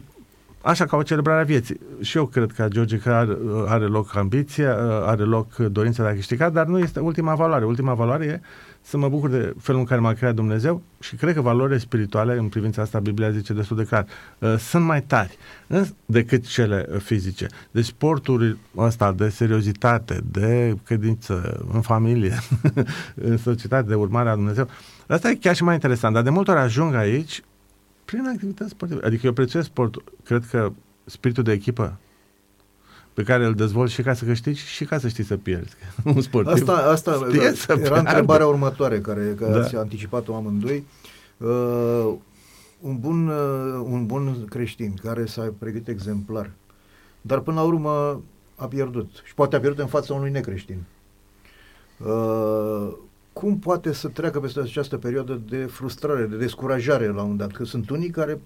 așa ca o celebrare a vieții. Și eu cred că George că are, are loc ambiția, are loc dorința de a câștiga, dar nu este ultima valoare. Ultima valoare e să mă bucur de felul în care m-a creat Dumnezeu și cred că valorile spirituale, în privința asta, Biblia zice destul de clar, uh, sunt mai tari decât cele fizice. Deci sportul ăsta de seriozitate, de credință în familie, în societate, de urmare a Dumnezeu, asta e chiar și mai interesant, dar de multe ori ajung aici prin activități sportive. Adică eu prețuiesc sportul. Cred că spiritul de echipă pe care îl dezvolți și ca să câștigi și ca să știi să pierzi. Un sportiv asta, asta era piardă. întrebarea următoare care că da. ați anticipat-o amândoi. Uh, un, bun, uh, un bun creștin care s-a pregătit exemplar, dar până la urmă a pierdut și poate a pierdut în fața unui necreștin. Uh, cum poate să treacă peste această perioadă de frustrare, de descurajare la un dat? Că sunt unii care,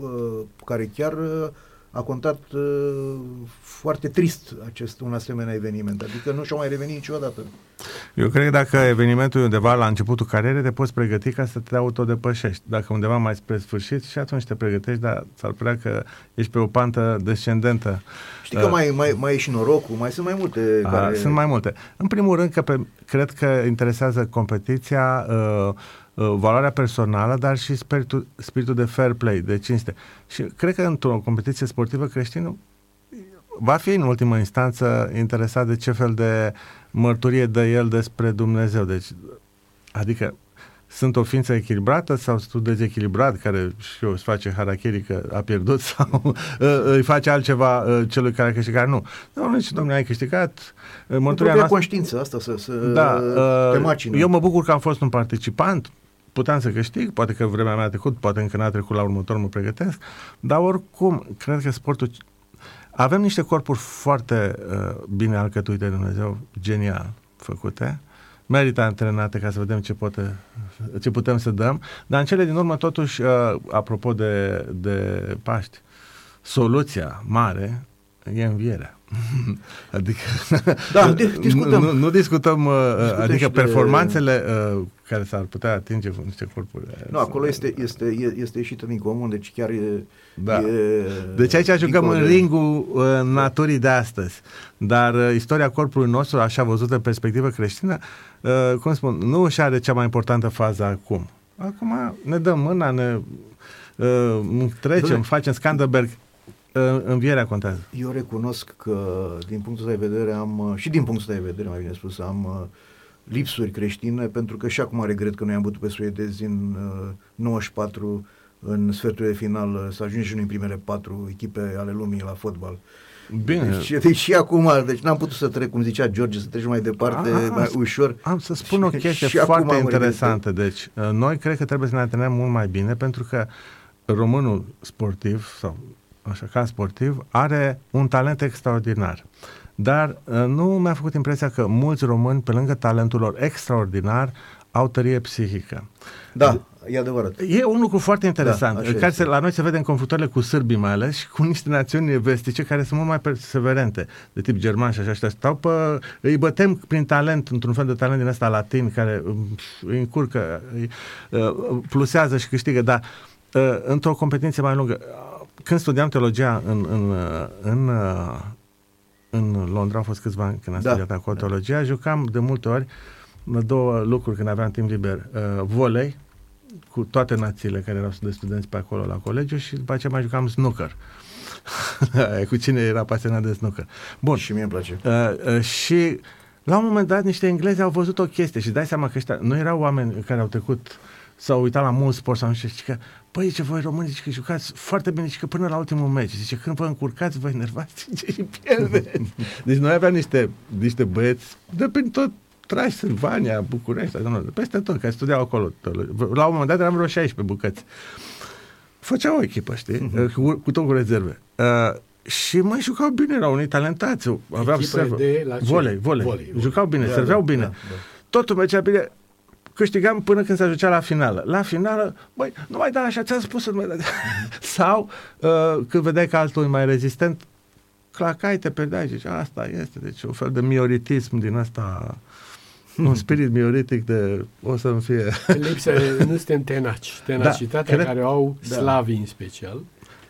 uh, care chiar uh, a contat uh, foarte trist acest un asemenea eveniment. Adică nu și-au mai revenit niciodată. Eu cred că dacă evenimentul e undeva la începutul carierei, te poți pregăti ca să te autodepășești. Dacă undeva mai spre sfârșit și atunci te pregătești, dar s-ar putea că ești pe o pantă descendentă. Știi că uh, mai, mai, mai e și norocul, mai sunt mai multe. A, care... Sunt mai multe. În primul rând că pe, cred că interesează competiția uh, uh, valoarea personală, dar și spiritul, spiritul de fair play, de cinste. Și cred că într-o competiție sportivă creștină va fi în ultimă instanță interesat de ce fel de mărturie dă el despre Dumnezeu. Deci, adică sunt o ființă echilibrată sau sunt dezechilibrat care și eu îți face harakiri că a pierdut sau uh, îi face altceva uh, celui care a câștigat. Nu. Domnule, și domnule, ai câștigat. Uh, mărturia noastră... conștiință asta să, să da, te macină. Eu mă bucur că am fost un participant, puteam să câștig, poate că vremea mea a trecut, poate încă n-a trecut la următor, mă pregătesc, dar oricum, cred că sportul avem niște corpuri foarte uh, bine alcătuite de Dumnezeu, genial făcute, merită antrenate ca să vedem ce, poate, ce putem să dăm, dar în cele din urmă, totuși, uh, apropo de, de Paști, soluția mare e învierea. adică da, discutăm. Nu, nu discutăm, uh, Discutăm adică performanțele uh, care s-ar putea atinge cu niște corpuri. Nu, acolo este, este, este ieșită din comun, deci chiar e... Da. e deci aici jucăm în ringul uh, naturii de astăzi. Dar uh, istoria corpului nostru, așa văzută în perspectivă creștină, uh, cum spun, nu și are cea mai importantă fază acum. Acum ne dăm mâna, ne uh, trecem, Dole. facem Skanderberg, uh, învierea contează. Eu recunosc că, din punctul de vedere, am, uh, și din punctul de vedere, mai bine spus, am uh, lipsuri creștine, pentru că și acum regret că noi am bătut pe suedezi în uh, 94 în sfertul de final uh, să ajungem în primele patru echipe ale lumii la fotbal. Bine. Deci, deci și acum, deci n-am putut să trec, cum zicea George, să trecem mai departe, a, mai ușor. Am să spun o chestie și foarte interesantă. Deci, uh, noi cred că trebuie să ne antrenăm mult mai bine, pentru că românul sportiv, sau așa ca sportiv, are un talent extraordinar. Dar uh, nu mi-a făcut impresia că mulți români, pe lângă talentul lor extraordinar, au tărie psihică. Da, e adevărat. E un lucru foarte interesant, da, care se, la noi se vede în confruntările cu sârbii mai ales și cu niște națiuni vestice care sunt mult mai perseverente, de tip german și așa, și stau pe, îi bătem prin talent, într-un fel de talent din ăsta latin, care um, îi încurcă, îi, uh, plusează și câștigă, dar uh, într-o competiție mai lungă. Când studiam teologia în, în, uh, în, în în Londra, am fost câțiva ani când am da. studiat acolo teologia, jucam de multe ori două lucruri când aveam timp liber. Uh, volei, cu toate națiile care erau de studenți pe acolo la colegiu și după aceea mai jucam snooker. cu cine era pasionat de snooker. Bun. Și mie îmi place. Uh, uh, și la un moment dat niște englezi au văzut o chestie și dai seama că ăștia nu erau oameni care au trecut s-au uitat la mult sport sau nu știu, că Păi, ce voi români, zice că jucați foarte bine și că până la ultimul meci, zice, când vă încurcați, vă enervați, zice, și pierde. deci noi aveam niște, niște băieți de prin tot Transilvania, București, nu, peste tot, care studiau acolo. La un moment dat eram vreo 16 bucăți. Făceau o echipă, știi, uh-huh. cu, cu tot cu rezerve. Uh, și mai jucau bine, erau unii talentați. Aveau servă. de la ce? Volei, volei. volei. Jucau bine, da, serveau da, bine. Da, da. Totul mergea bine câștigam până când se ajungea la finală. La finală, băi, nu mai da așa, ți-am spus să nu mai da. Sau, uh, când vedeai că altul e mai rezistent, clacai, te pierdeai, zici, asta este, deci un fel de mioritism din asta, un spirit mioritic de o să-mi fie... Lipsă, nu suntem tenaci. Da, Tenacitatea da, care o au da. slavii în special.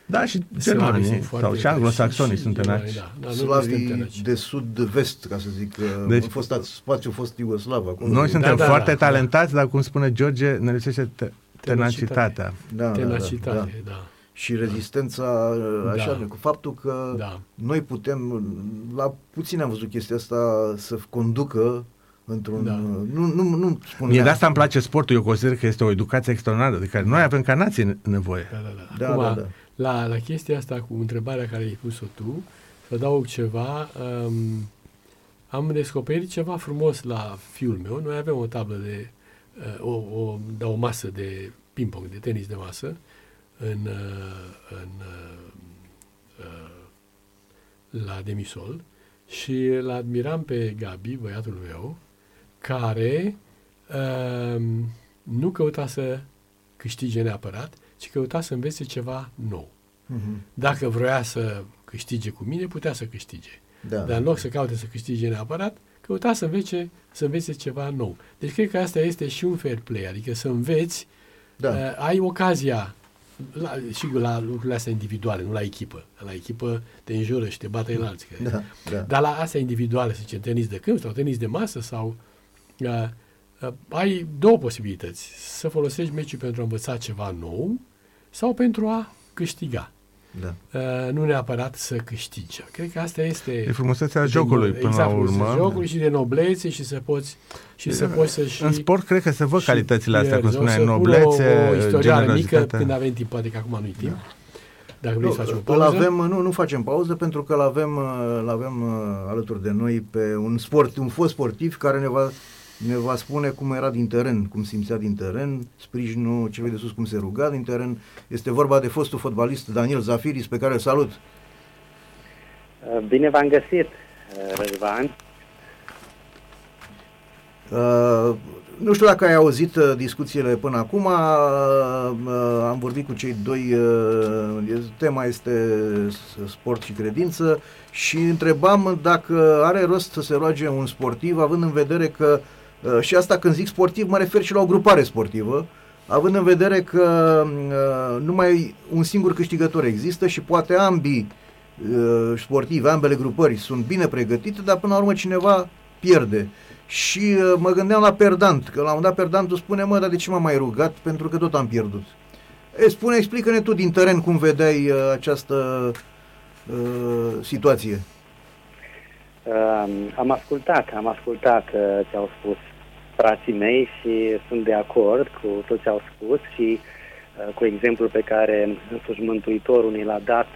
Da, și germanii sau și anglosaxonii sunt tenaci. Da, da, Slavii de sud-vest, ca să zic, deci, în fost spațiu fost Iugoslav. Acolo. Noi suntem da, da, foarte da, talentați, da. dar cum spune George, ne lipsește te- tenacitatea. Da, Tenacitate, da. da. da. Și rezistența, da. așa, cu faptul că da. noi putem, la puțin am văzut chestia asta, să conducă într-un... Da. Nu, nu, nu spun Mie de asta îmi place sportul, eu consider că este o educație extraordinară de care noi avem ca nație nevoie. Da, da, da. da, Acum, da, da la, la chestia asta cu întrebarea care ai pus-o tu, să adaug ceva, um, am descoperit ceva frumos la fiul meu. Noi avem o tablă de, uh, o, o, da, o masă de ping-pong, de tenis de masă, în, uh, în, uh, uh, la demisol și îl admiram pe Gabi, băiatul meu, care uh, nu căuta să câștige neapărat, ci căuta să învețe ceva nou. Uh-huh. Dacă vroia să câștige cu mine, putea să câștige. Da. Dar în loc să caute să câștige neapărat, căuta să învețe, să învețe ceva nou. Deci cred că asta este și un fair play, adică să înveți, Da. uh, ai ocazia, la, sigur la lucrurile astea individuale, nu la echipă. La echipă te înjură și te bate în alții. că- Da, da. Dar la astea individuale, să zicem, tenis de câmp sau tenis de masă sau uh, uh, ai două posibilități. Să folosești meciul pentru a învăța ceva nou sau pentru a câștiga. da. Uh, nu neapărat să câștigi. Cred că asta este... E frumusețea de jocului, no- până exact, la urmă. frumusețea jocului și de noblețe și să poți și să poți să și... În sport cred că se văd și calitățile astea, cum pierzi. O spuneai, să pun noblețe, o, o istorială mică, generozitate. când avem timp, poate că acum nu-i timp. Dacă vrei Nu, să facem o îl pauză. avem, nu, nu facem pauză pentru că îl avem, uh, îl avem uh, alături de noi pe un, sport, un fost sportiv care ne va, ne va spune cum era din teren, cum simțea din teren, sprijinul celui de sus, cum se ruga din teren. Este vorba de fostul fotbalist Daniel Zafiris, pe care îl salut. Bine v-am găsit, Răzvan. Uh, nu știu dacă ai auzit uh, discuțiile până acum, uh, uh, am vorbit cu cei doi, uh, tema este s- sport și credință și întrebam dacă are rost să se roage un sportiv, având în vedere că, uh, și asta când zic sportiv, mă refer și la o grupare sportivă, având în vedere că uh, numai un singur câștigător există și poate ambii uh, sportivi, ambele grupări sunt bine pregătite, dar până la urmă cineva pierde. Și uh, mă gândeam la perdant, că la un moment dat perdantul spune, mă, dar de ce m-am mai rugat? Pentru că tot am pierdut. E, spune, explică-ne tu din teren cum vedeai uh, această uh, situație. Uh, am ascultat, am ascultat uh, ce au spus frații mei și sunt de acord cu tot ce au spus și uh, cu exemplul pe care însuși Mântuitorul ni l-a dat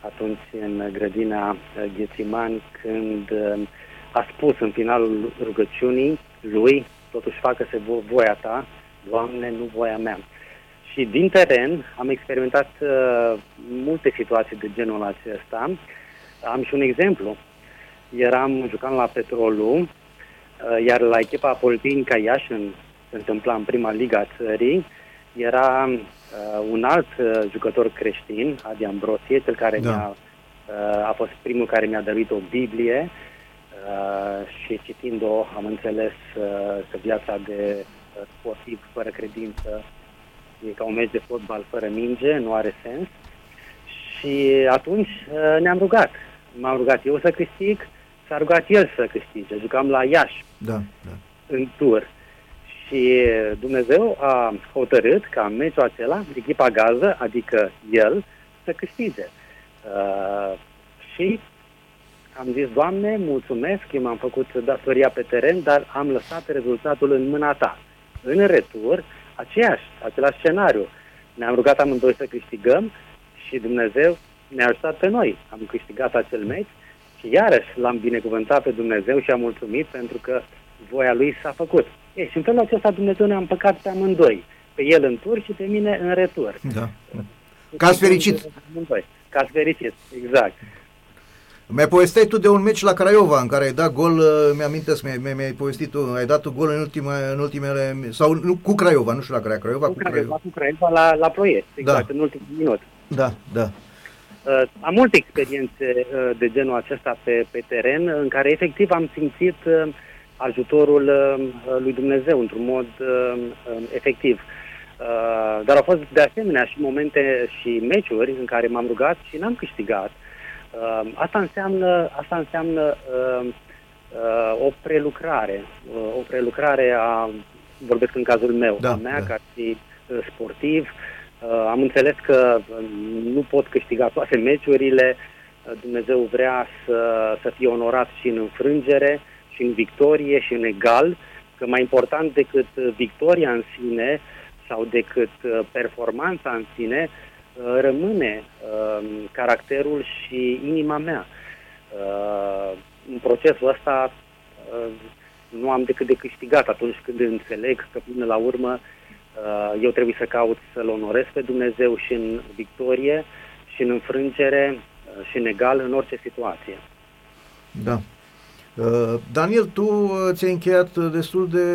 atunci în grădina uh, Ghețimani când uh, a spus în finalul rugăciunii lui, totuși facă-se vo- voia ta, Doamne, nu voia mea. Și din teren am experimentat uh, multe situații de genul acesta. Am și un exemplu. Eram, jucam la Petrolul, uh, iar la echipa Politehnica Iași, în, se întâmpla în prima liga a țării, era uh, un alt uh, jucător creștin, Adi Ambrosie, cel care Da. da. mi-a, uh, a fost primul care mi-a dăruit o Biblie uh, și citind-o am înțeles uh, că viața de uh, sportiv fără credință e ca un meci de fotbal fără minge, nu are sens. Și atunci uh, ne-am rugat. M-am rugat eu să câștig, s-a rugat el să câștige. Jucam la Iași, Da, da. în tur. Și Dumnezeu a hotărât ca în meciul acela, echipa gază, adică el, să câștige. Uh, și am zis, Doamne, mulțumesc, eu m-am făcut datoria pe teren, dar am lăsat rezultatul în mâna ta. În retur, aceeași, același scenariu. Ne-am rugat amândoi să câștigăm și Dumnezeu ne-a ajutat pe noi. Am câștigat acel meci și iarăși l-am binecuvântat pe Dumnezeu și am mulțumit pentru că voia lui s-a făcut. Ei, și în felul acesta Dumnezeu ne-a împăcat pe amândoi. Pe el în tur și pe mine în retur. da. Caz fericit. Amândoi. Caz fericit, exact. Mi-ai povestit tu de un meci la Craiova în care ai dat gol, uh, mi-amintesc, mi-ai, mi-ai, mi-ai povestit tu, ai dat gol în, ultima, în ultimele, sau nu, cu Craiova, nu știu la care, Craiova, Cu cu Craiova, Craiova. cu Craiova la, la proiect, exact, Da. în ultimul minut. Da, da. Uh, am multe experiențe uh, de genul acesta pe, pe teren, în care efectiv am simțit uh, ajutorul uh, lui Dumnezeu într-un mod uh, uh, efectiv. Uh, dar au fost de asemenea și momente și meciuri în care m-am rugat și n-am câștigat. Uh, asta înseamnă, asta înseamnă uh, uh, o prelucrare, uh, o prelucrare a, vorbesc în cazul meu, Da, a mea da. ca și uh, sportiv, Uh, am înțeles că uh, nu pot câștiga toate meciurile. Uh, Dumnezeu vrea să, să fie onorat și în înfrângere, și în victorie, și în egal, că mai important decât uh, victoria în sine sau decât uh, performanța în sine, uh, rămâne uh, caracterul și inima mea. Uh, În procesul ăsta uh, nu am decât de câștigat atunci când înțeleg că până la urmă Uh, eu trebuie să caut să-L onorez pe Dumnezeu și în victorie, și în înfrângere, uh, și în egal, în orice situație. Da. Uh, Daniel, tu uh, ți-ai încheiat uh, destul de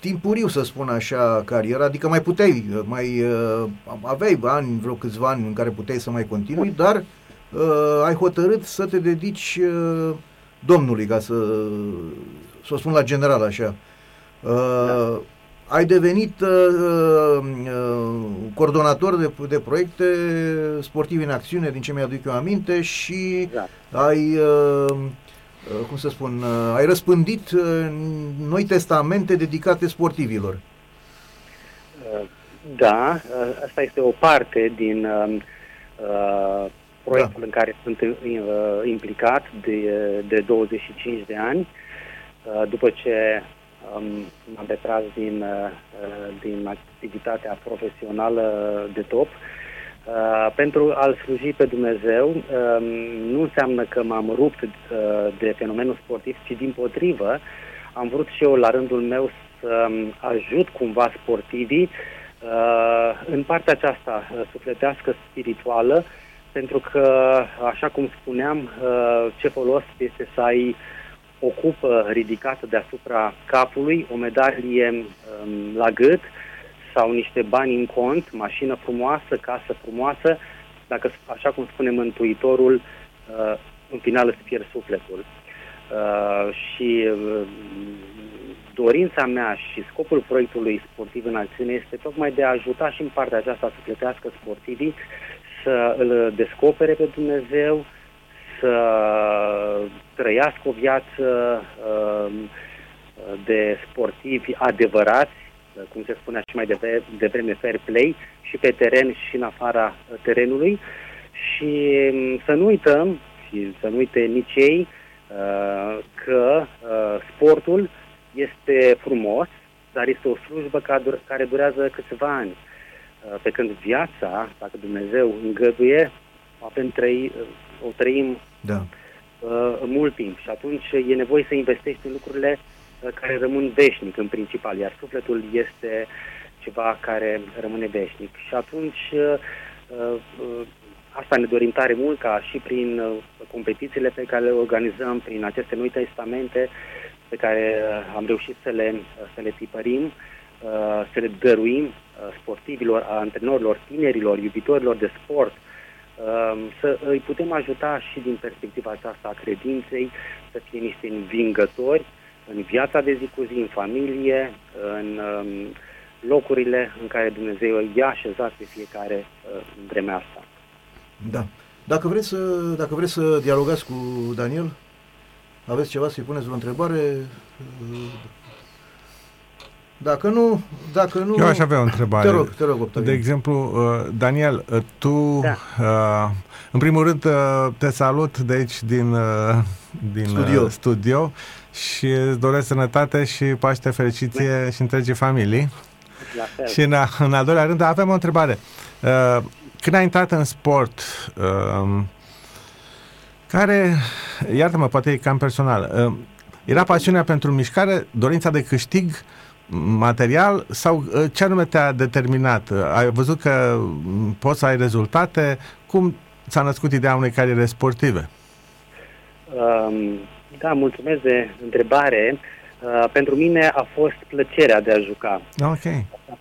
timpuriu, să spun așa, cariera, adică mai puteai, mai uh, aveai ani, vreo câțiva ani în care puteai să mai continui, dar uh, ai hotărât să te dedici uh, domnului, ca să, să o spun la general așa. Uh, da. Ai devenit uh, uh, coordonator de, de proiecte sportive în acțiune, din ce mi-aduc eu aminte, și da. ai uh, Uh, cum să spun, uh, ai răspândit uh, noi testamente dedicate sportivilor. Da, asta este o parte din um, uh, proiectul da. în care sunt implicat de, de 25 de ani. Uh, după ce um, m-am retras din, uh, din activitatea profesională de top, uh, Uh, pentru a-L sluji pe Dumnezeu uh, nu înseamnă că m-am rupt uh, de fenomenul sportiv, ci din potrivă am vrut și eu la rândul meu să um, ajut cumva sportivii uh, în partea aceasta uh, sufletească, spirituală, pentru că, așa cum spuneam, uh, ce folos este să ai o cupă ridicată deasupra capului, o medalie um, la gât, uh, sau niște bani în cont, mașină frumoasă, casă frumoasă, dacă, așa cum spune Mântuitorul, uh, în final îți pierd sufletul. Uh, și uh, dorința mea și scopul proiectului sportiv în acțiune este tocmai de a ajuta și în partea aceasta să plătească sportivii, să îl descopere pe Dumnezeu, să trăiască o viață uh, de sportivi adevărați, cum se spunea și mai devreme, fair play și pe teren și în afara terenului și mm, să nu uităm și să nu uite nici ei uh, că uh, sportul este frumos, dar este o slujbă care durează câțiva ani. Uh, pe când viața, dacă Dumnezeu îngăduie, avem trăi, o trăim da. Mult timp și atunci e nevoie să investești în lucrurile care rămân veșnic în principal, iar sufletul este ceva care rămâne veșnic. Și atunci uh, uh, asta ne dorim tare mult ca și prin uh, competițiile pe care le organizăm, prin aceste noi testamente pe care am reușit să le, să le tipărim, să le dăruim sportivilor, antrenorilor, tinerilor, iubitorilor de sport, să îi putem ajuta și din perspectiva aceasta a credinței, să fie niște învingători în viața de zi cu zi, în familie, în um, locurile în care Dumnezeu i-a așezat pe fiecare uh, în vremea asta. Da. Dacă vreți, să, dacă vreți să dialogați cu Daniel, aveți ceva să-i puneți o întrebare? Dacă nu, dacă nu... Eu aș avea o întrebare. Te rog, te rog, Octavin. De exemplu, uh, Daniel, uh, tu, da. în primul rând, te salut de aici din, din studio. studio și îți doresc sănătate și Paște fericiție și întregii familii. La fel. Și în, în al doilea rând avem o întrebare. Uh, când ai intrat în sport, uh, care, iartă-mă, poate e cam personal, uh, era pasiunea pentru mișcare, dorința de câștig material sau uh, ce anume te-a determinat? Ai văzut că poți să ai rezultate? Cum ți-a născut ideea unei cariere sportive? Um, da, mulțumesc de întrebare. Uh, pentru mine a fost plăcerea de a juca. Ok. Asta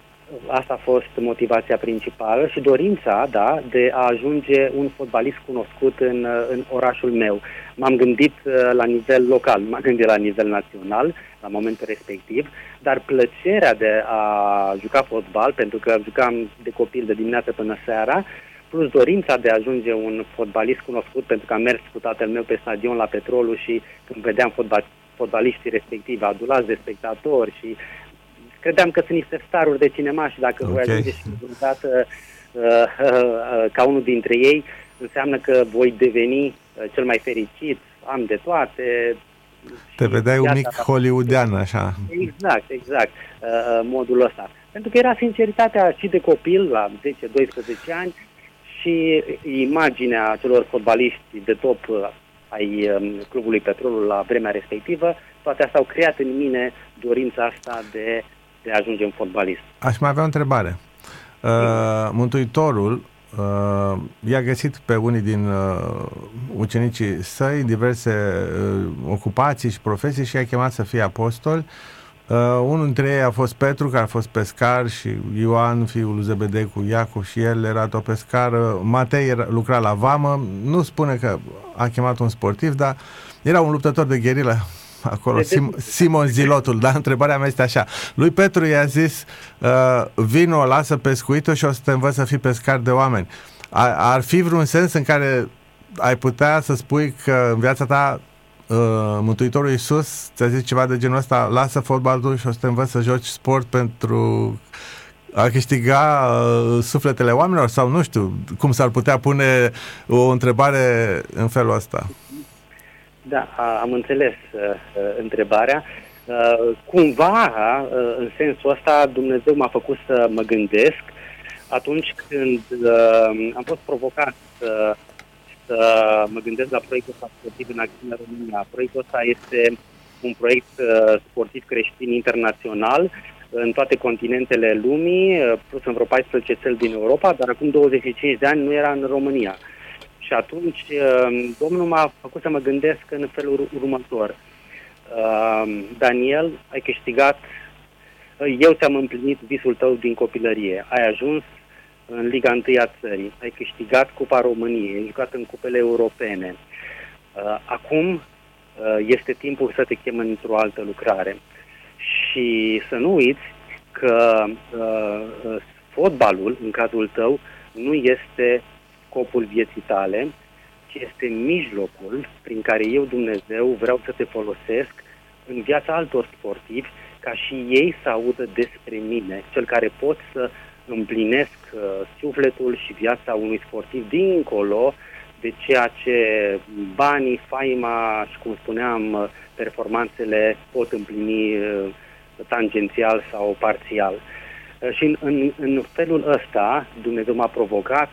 a fost motivația principală și dorința, da, de a ajunge un fotbalist cunoscut în, uh, în orașul meu. M-am gândit uh, la nivel local, m-am gândit la nivel național la momentul respectiv, dar plăcerea de a juca fotbal, pentru că jucam de copil de dimineață până seara, plus dorința de a ajunge un fotbalist cunoscut, pentru că am mers cu tatăl meu pe stadion la Petrolul și când vedeam fotbal, fotbaliștii respectivi adulați de spectatori și credeam că sunt niște staruri de cinema și dacă okay. voi ajunge și vreodată uh, uh, uh, ca unul dintre ei, înseamnă că voi deveni uh, cel mai fericit, am de toate. Te vedeai un mic hollywoodean, așa. Exact, exact, uh, uh, modul ăsta. Pentru că era sinceritatea și de copil, la 10-12 ani, și imaginea celor fotbaliști de top uh, ai um, clubului Petrolul la vremea respectivă, toate astea au creat în mine dorința asta de, de a ajunge un fotbalist. Aș mai avea o întrebare. Uh, Mântuitorul uh, i-a găsit pe unii din uh, ucenicii săi diverse uh, ocupații și profesii și i-a chemat să fie apostol Uh, unul dintre ei a fost Petru, care a fost pescar și Ioan, fiul lui Zebedei cu Iacov și el era tot pescar. Matei era, lucra la vamă, nu spune că a chemat un sportiv, dar era un luptător de gherilă acolo, Sim, Simon Zilotul, da? Întrebarea mea este așa. Lui Petru i-a zis, uh, vino, lasă pescuitul și o să te învăț să fii pescar de oameni. Ar, ar fi vreun sens în care ai putea să spui că în viața ta uh, Mântuitorul Iisus ți-a zis ceva de genul ăsta, lasă fotbalul și o să te învăț să joci sport pentru a câștiga uh, sufletele oamenilor sau nu știu, cum s-ar putea pune o întrebare în felul ăsta? Da, am înțeles uh, uh, întrebarea. Uh, cumva, uh, în sensul ăsta, Dumnezeu m-a făcut să mă gândesc atunci când uh, am fost provocat să, să mă gândesc la proiectul ăsta sportiv în acțiune România. Proiectul ăsta este un proiect uh, sportiv creștin internațional în toate continentele lumii, uh, plus în vreo 14 țări din Europa, dar acum 25 de ani nu era în România. Și atunci uh, Domnul m-a făcut să mă gândesc în felul următor. Uh, Daniel, ai câștigat, uh, eu ți-am împlinit visul tău din copilărie. Ai ajuns în Liga 1 a țării, ai câștigat Cupa României, ai jucat în cupele europene. Acum este timpul să te chem într-o altă lucrare. Și să nu uiți că fotbalul, în cazul tău, nu este scopul vieții tale, ci este mijlocul prin care eu, Dumnezeu, vreau să te folosesc în viața altor sportivi, ca și ei să audă despre mine, cel care pot să împlinesc uh, sufletul și viața unui sportiv dincolo de ceea ce banii, faima și, cum spuneam, uh, performanțele pot împlini uh, tangențial sau parțial. Uh, și în, în, în felul ăsta Dumnezeu m-a provocat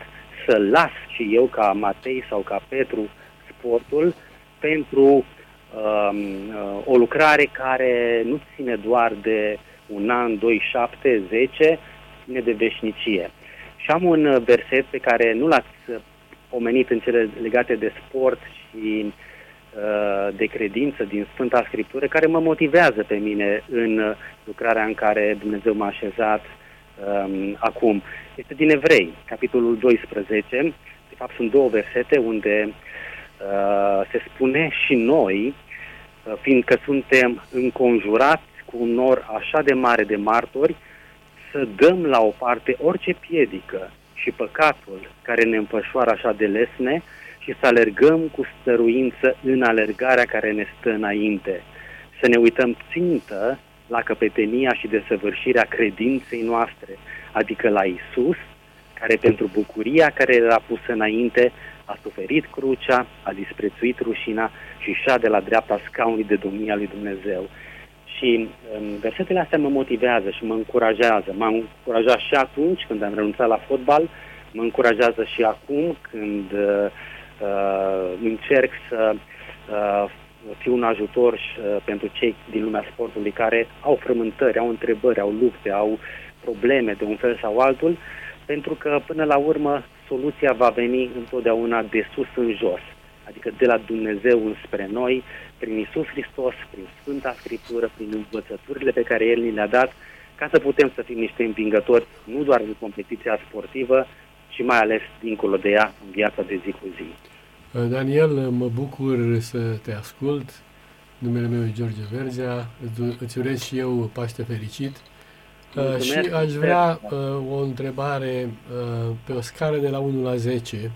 să las și eu ca Matei sau ca Petru sportul pentru um, uh, o lucrare care nu ține doar de un an, doi, șapte, zece, ține de veșnicie. Și am un verset pe care nu l-ați pomenit în cele legate de sport și uh, de credință din Sfânta Scriptură, care mă motivează pe mine în lucrarea în care Dumnezeu m-a așezat um, acum. Este din Evrei, capitolul 12. De fapt, sunt două versete unde uh, se spune și noi, uh, fiindcă suntem înconjurați cu un nor așa de mare de martori, să dăm la o parte orice piedică și păcatul care ne împășoară așa de lesne și să alergăm cu stăruință în alergarea care ne stă înainte. Să ne uităm țintă la căpetenia și desăvârșirea credinței noastre, adică la Isus, care pentru bucuria care era pusă înainte a suferit crucea, a disprețuit rușina și șa de la dreapta scaunului de domnia lui Dumnezeu. Și um, versetele astea mă motivează și mă încurajează. M-a încurajat și atunci când am renunțat la fotbal, mă încurajează și acum când uh, uh, încerc să uh, fi un ajutor și, uh, pentru cei din lumea sportului care au frământări, au întrebări, au lupte, au probleme de un fel sau altul, pentru că până la urmă soluția va veni întotdeauna de sus în jos, adică de la Dumnezeu înspre noi, prin Isus Hristos, prin Sfânta Scriptură, prin învățăturile pe care El ni le-a dat, ca să putem să fim niște învingători, nu doar în competiția sportivă, ci mai ales dincolo de ea, în viața de zi cu zi. Daniel, mă bucur să te ascult. Numele meu e George Verzea. Îți urez și eu Paște fericit. Uh, și aș vrea uh, o întrebare uh, pe o scară de la 1 la 10.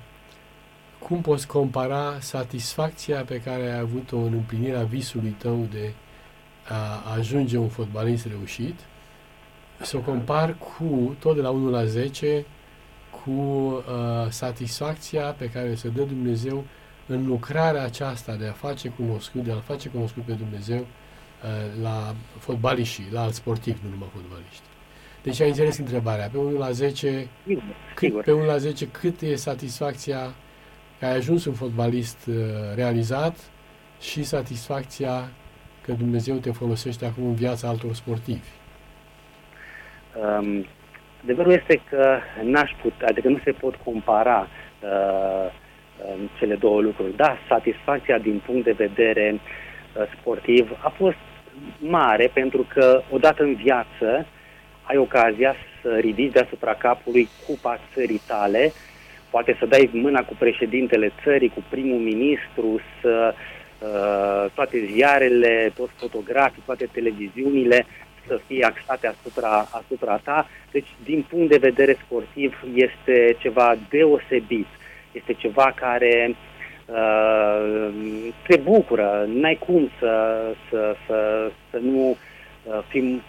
Cum poți compara satisfacția pe care ai avut-o în împlinirea visului tău de a ajunge un fotbalist reușit, să o compar cu, tot de la 1 la 10, cu uh, satisfacția pe care se dă Dumnezeu în lucrarea aceasta de a face cunoscut, de a face cunoscut pe Dumnezeu uh, la fotbaliști, la alți sportivi, nu numai fotbaliști. Deci ai înțeles întrebarea. Pe 1 la 10, cât, pe 1 la 10 cât e satisfacția că ai ajuns un fotbalist uh, realizat și satisfacția că Dumnezeu te folosește acum în viața altor sportivi? Um, Adevărul este că n-aș putea, adică nu se pot compara uh, cele două lucruri. Da, satisfacția din punct de vedere uh, sportiv a fost mare pentru că odată în viață ai ocazia să ridici deasupra capului cupa țării tale, poate să dai mâna cu președintele țării, cu primul ministru, să uh, toate ziarele, toți fotografii, toate televiziunile să fie axate asupra, asupra ta. Deci, din punct de vedere sportiv, este ceva deosebit. Este ceva care uh, te bucură. N-ai cum să, să, să, să nu uh, fim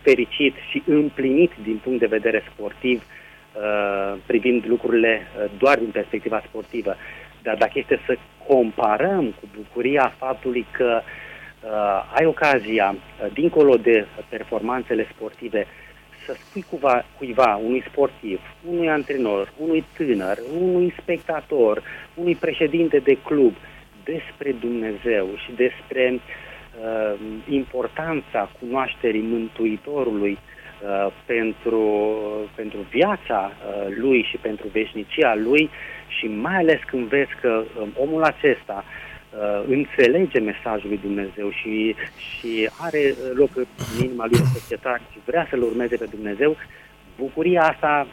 fericit și împlinit din punct de vedere sportiv uh, privind lucrurile uh, doar din perspectiva sportivă. Dar dacă este să comparăm cu bucuria faptului că uh, uh, ai ocazia, uh, dincolo de performanțele sportive, să spui cuva, cuiva, unui sportiv, unui antrenor, unui tânăr, unui spectator, unui președinte de club despre Dumnezeu și despre uh, importanța cunoașterii Mântuitorului uh, pentru, pentru viața uh, lui și pentru veșnicia lui și mai ales când vezi că uh, omul acesta uh, uh, înțelege mesajul lui Dumnezeu și, și are uh, loc în inima lui în societate și vrea să-L urmeze pe Dumnezeu, bucuria asta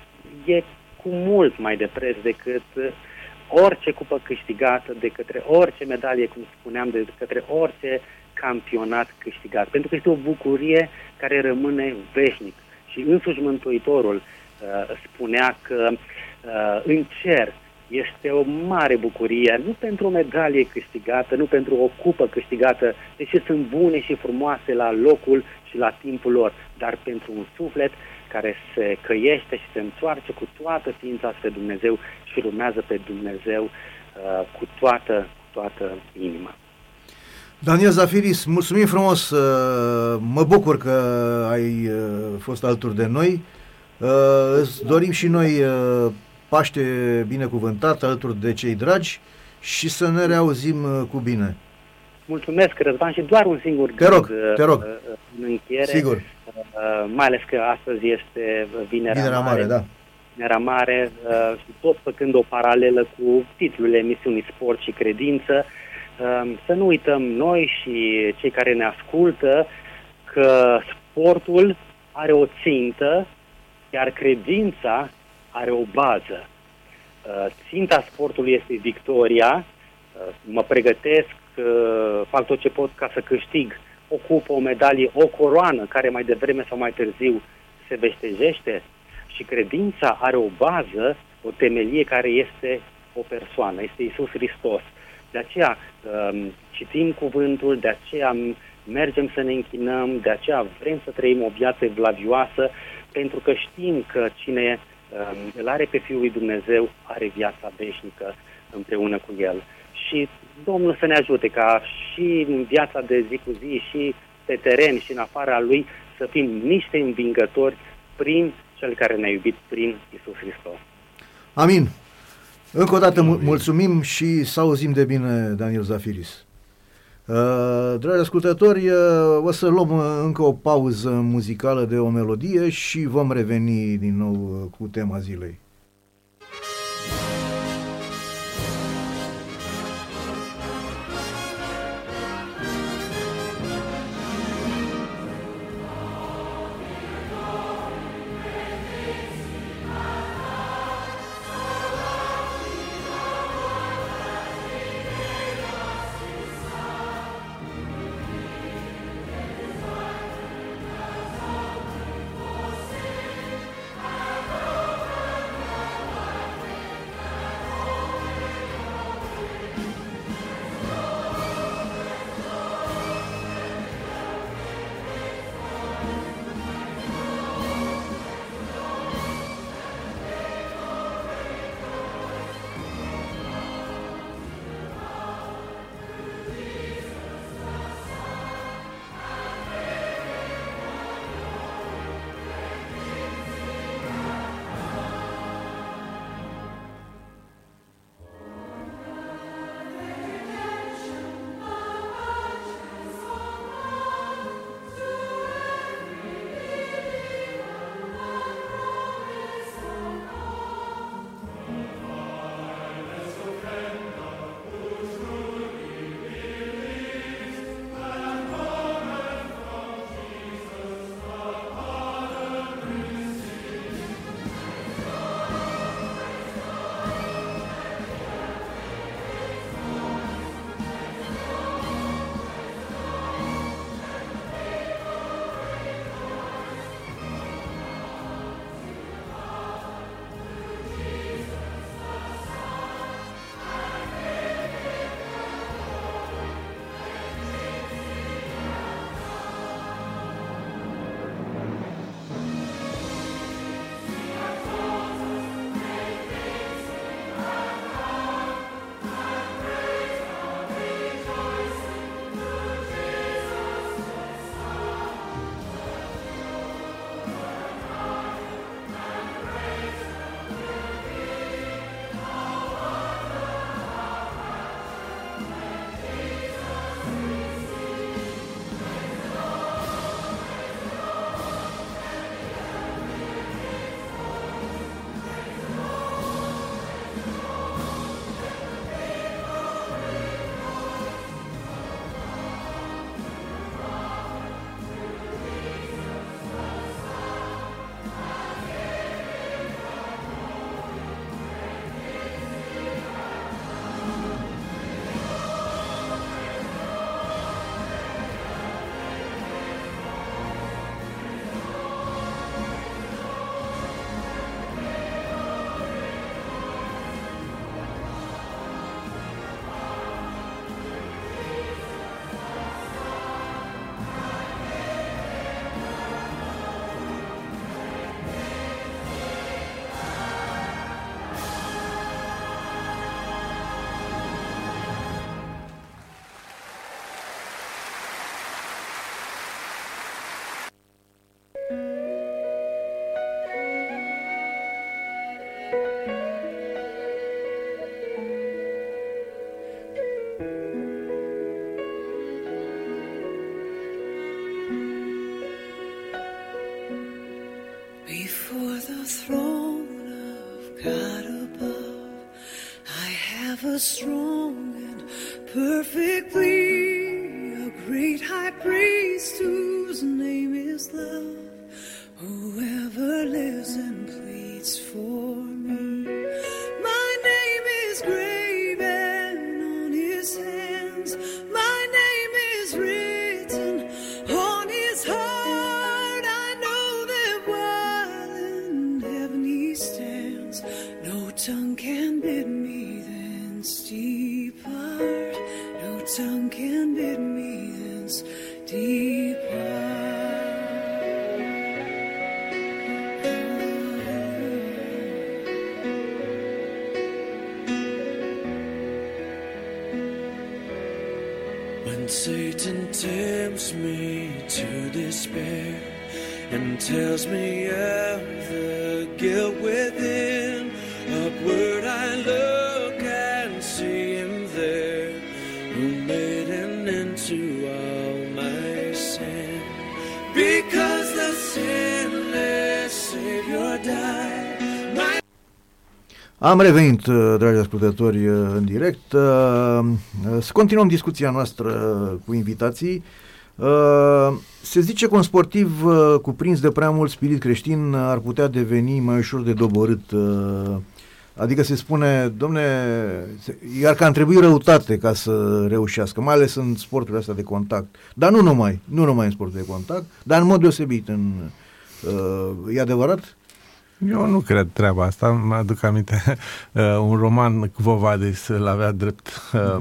e cu mult mai de preț decât uh, orice cupă câștigată, de către orice medalie, cum spuneam, de către orice campionat câștigat. Pentru că este o bucurie care rămâne veșnic. Și însuși Mântuitorul uh, spunea că uh, în cer uh, este o mare bucurie, nu pentru o medalie câștigată, nu pentru o cupă câștigată, deși sunt bune și frumoase la locul și la timpul lor, dar pentru un suflet care se căiește și se întoarce cu toată ființa spre Dumnezeu și urmează pe Dumnezeu uh, cu, toată, cu toată inima. Daniel Zafiris, mulțumim frumos, uh, mă bucur că ai uh, fost alături de noi. Uh, îți dorim și noi Paște binecuvântat alături de cei dragi și să ne reauzim uh, cu bine. Mulțumesc, Răzvan, și doar un singur te rog, gând te rog. Uh, în încheiere. Sigur. Uh, mai ales că astăzi este Vinerea, Vinerea Mare. da. Vinerea Mare și tot făcând o paralelă cu titlul emisiunii Sport și Credință, să nu uităm noi și cei care ne ascultă că sportul are o țintă, iar credința are o bază. Uh, ținta sportului este victoria, uh, mă pregătesc, uh, fac tot ce pot ca să câștig o cupă, o medalie, o coroană, care mai devreme sau mai târziu se veștejește și credința are o bază, o temelie care este o persoană, este Isus Hristos. De aceea um, citim cuvântul, de aceea mergem să ne închinăm, de aceea vrem să trăim o viață vlavioasă, pentru că știm că cine îl are pe Fiul lui Dumnezeu, are viața veșnică împreună cu El. Și Domnul să ne ajute ca și în viața de zi cu zi, și pe teren, și în afara Lui, să fim niște învingători prin Cel care ne-a iubit, prin Isus Hristos. Amin. Încă o dată mulțumim și să auzim de bine, Daniel Zafiris. Uh, dragi ascultători, uh, o să luăm uh, încă o pauză muzicală de o melodie și vom reveni din nou cu tema zilei. strong and perfect. Am revenit, uh, dragi ascultători, uh, în direct. Uh, uh, Să continuăm discuția noastră uh, cu invitații. Uh, Se zice că un sportiv uh, cuprins de prea mult spirit creștin uh, ar putea deveni mai ușor de doborât. uh, Adică se spune, domne, se- iar că ar trebui răutate ca să reușească, mai ales în sporturile astea de contact. Dar nu numai, nu numai în sportul de contact, dar în mod deosebit. În, uh, e adevărat? Eu nu cred treaba asta. Mă aduc aminte uh, un roman Vovadis îl avea drept uh,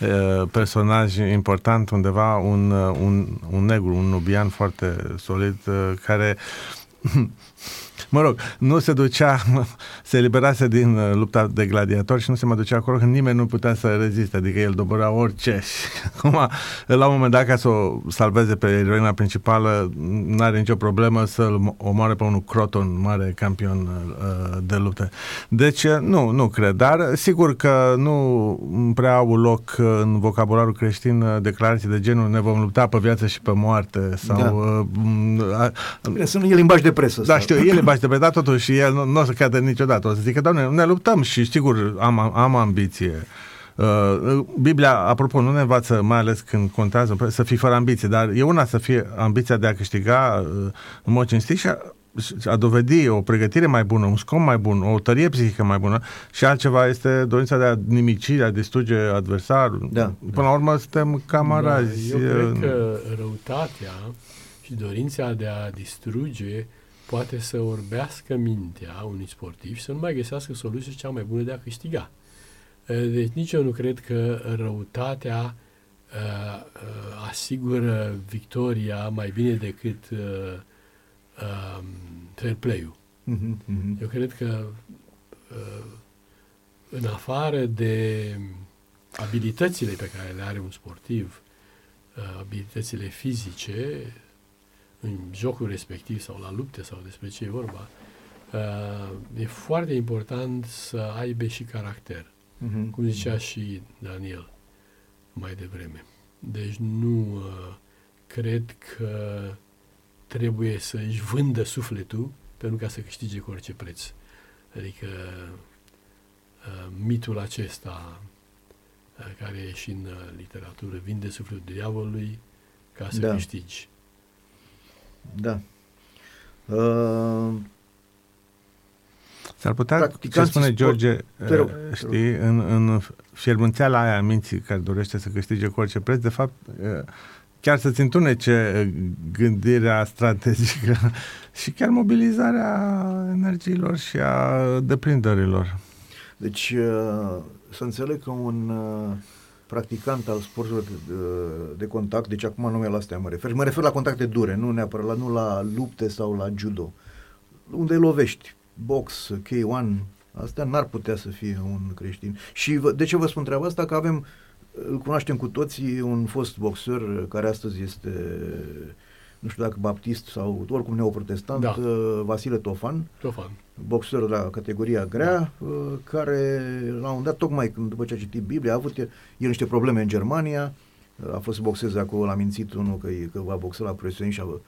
uh, personaj important undeva un, uh, un, un negru, un nubian foarte solid uh, care Mă rog, nu se ducea, se eliberase din uh, lupta de gladiator și nu se mai ducea acolo când nimeni nu putea să reziste, adică el dobăra orice. Și acum, la un moment dat, ca să o salveze pe eroina principală, nu are nicio problemă să-l omoare pe unul Croton, mare campion uh, de lupte. Deci, uh, nu, nu cred, dar sigur că nu prea au loc uh, în vocabularul creștin uh, declarații de genul ne vom lupta pe viață și pe moarte sau... Da. Uh, m, a, Bine, Sunt e limbaj de presă. da, ăsta. știu, el e bași de pe dat, totuși el nu, nu o să cadă niciodată. O să zică, doamne, ne luptăm și sigur am, am ambiție. Uh, Biblia, apropo, nu ne învață, mai ales când contează, să fii fără ambiție, dar e una să fie ambiția de a câștiga uh, în mod cinstit și a, și a dovedi o pregătire mai bună, un scop mai bun, o tărie psihică mai bună și altceva este dorința de a nimici, de a distruge adversarul. Da. Până la urmă suntem camarazi. Da, eu uh, cred că răutatea și dorința de a distruge poate să orbească mintea unui sportiv și să nu mai găsească soluția cea mai bună de a câștiga. Uh, Deci nici eu nu cred că răutatea uh, uh, asigură victoria mai bine decât uh, um, fair play-ul. Mhm, mhm. Eu cred că uh, în afară de abilitățile pe care le are un sportiv, uh, abilitățile fizice, în jocul respectiv sau la lupte sau despre ce e vorba, uh, e foarte important să aibă și caracter, Mhm. cum zicea și Daniel mai devreme. Deci nu uh, cred că trebuie să își vândă sufletul pentru ca să câștige cu orice preț. Adică uh, mitul acesta uh, care e și în uh, literatură, vinde sufletul diavolului ca să Da. câștigi. Da. Uh, S-ar putea, ce Practicanții spune sport- George, Te rog, eh, te știi, în, în fierbânțeala aia a minții care dorește să câștige cu orice preț, de fapt, eh, chiar să-ți întunece eh, gândirea strategică și chiar mobilizarea energiilor și a deprinderilor. Deci, uh, să înțeleg că un uh, practicant al sporturilor de, de, de contact, deci acum numai la astea mă refer, mă refer la contacte dure, nu neapărat la, nu la lupte sau la judo, unde îi lovești, box, K1, astea n-ar putea să fie un creștin. Și vă, de ce vă spun treaba asta? Că avem, îl cunoaștem cu toții, un fost boxer care astăzi este, nu știu dacă baptist sau oricum neoprotestant, Da. uh, Vasile Tofan, Tofan. boxer la categoria grea, uh, care la un dat, tocmai când, după ce a citit Biblia, a avut el niște probleme în Germania, uh, a fost să boxeze acolo, l-a mințit unul că, e- că va boxa la profesioniști și a,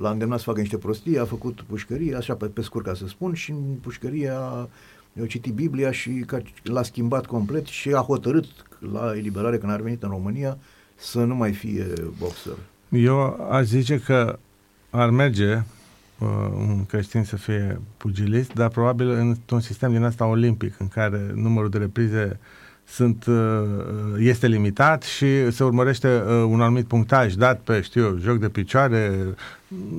l-a îndemnat să facă niște prostii, a făcut pușcărie, așa pe, pe scurt ca să spun, și în pușcărie a a citit Biblia și că l-a schimbat complet și a hotărât la eliberare când a venit în România să nu mai fie boxer. Eu aș zice că ar merge uh, un creștin să fie pugilist, dar probabil într-un sistem din asta olimpic, în care numărul de reprize sunt, uh, este limitat și se urmărește uh, un anumit punctaj dat pe, știu eu, joc de picioare,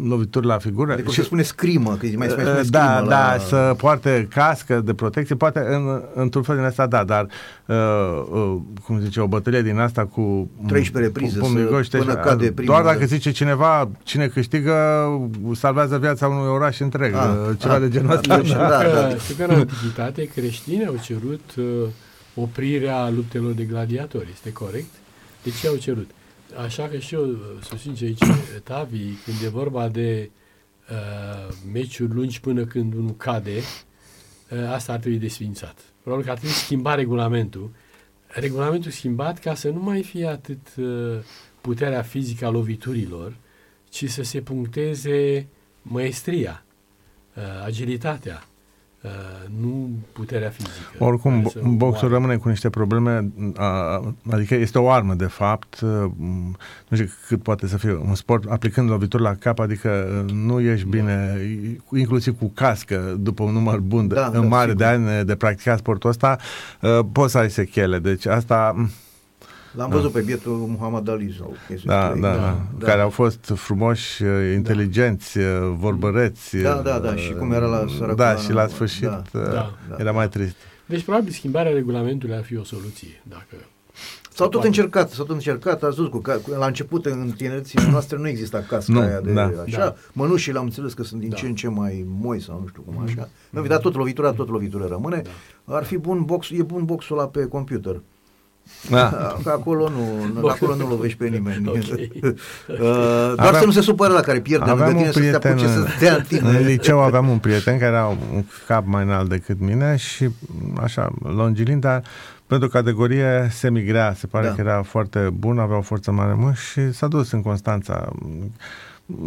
lovituri la figură. Adică se spune scrimă, că mai spune Uh, scrimă da, la... da, să poarte cască de protecție, poate în, într-un fel din asta, da, dar uh, uh, cum zice, o bătălie din asta cu 13 reprize, cu pumnii să- goși, până deci, cade uh, primul, Doar dacă da. zice cineva, cine câștigă, salvează viața unui oraș întreg, Ah, uh, ceva ah, de genul ăsta. atunci, Știu da, că, da. știu că în antichitate creștinii au cerut uh, oprirea luptelor de gladiatori, este corect? De ce au cerut? Așa că și eu uh, susțin ce aici Tavi, când e vorba de uh, meciuri lungi până când unul cade, uh, asta ar trebui desfințat. Probabil că ar trebui schimba regulamentul. Regulamentul schimbat ca să nu mai fie atât uh, puterea fizică a loviturilor, ci să se puncteze maestria, uh, agilitatea, uh, nu puterea fizică. Oricum, Care să bo- boxul omoare. rămâne cu niște probleme, a, adică este o armă, de fapt, m, nu știu cât poate să fie un sport, aplicând lovituri la cap, adică nu ești bine, inclusiv cu cască, după un număr bun, de, Da, în da, mare de sigur. ani de practicat sportul ăsta, uh, poți să ai sechele, deci asta, m, L-am văzut pe bietul Muhammad Ali sau chestii da, de- da, da, da. care au fost frumoși, uh, inteligenți, uh, vorbăreți. Da, da, da, și cum era la uh, sărăcoana, Da, și la sfârșit da, uh, da, da. era mai trist. Deci, probabil, schimbarea regulamentului ar fi o soluție. Dacă S-au tot poate. încercat, s-au tot încercat, ați văzut, cu, ca, cu- la început în tinerețile noastre nu exista casca Nu, aia de da. așa, Da. mănușile am înțeles că sunt din Da. ce în ce mai moi sau nu știu cum așa. Mm. Dar tot lovitura, tot lovitura rămâne. Ar fi bun box, e bun boxul ăla pe computer. Da. Că acolo nu, Bun. acolo nu lovești pe nimeni. Ok. Uh, doar Aveam- să nu se supără la care pierde lângă Aveam tine un să te prieten apuce să te dea în tine. în liceu aveam un prieten care era un cap mai înalt decât mine și așa, longilin, dar pentru categorie semigrea, se pare Da. că era foarte bun, avea o forță mare mult și s-a dus în Constanța.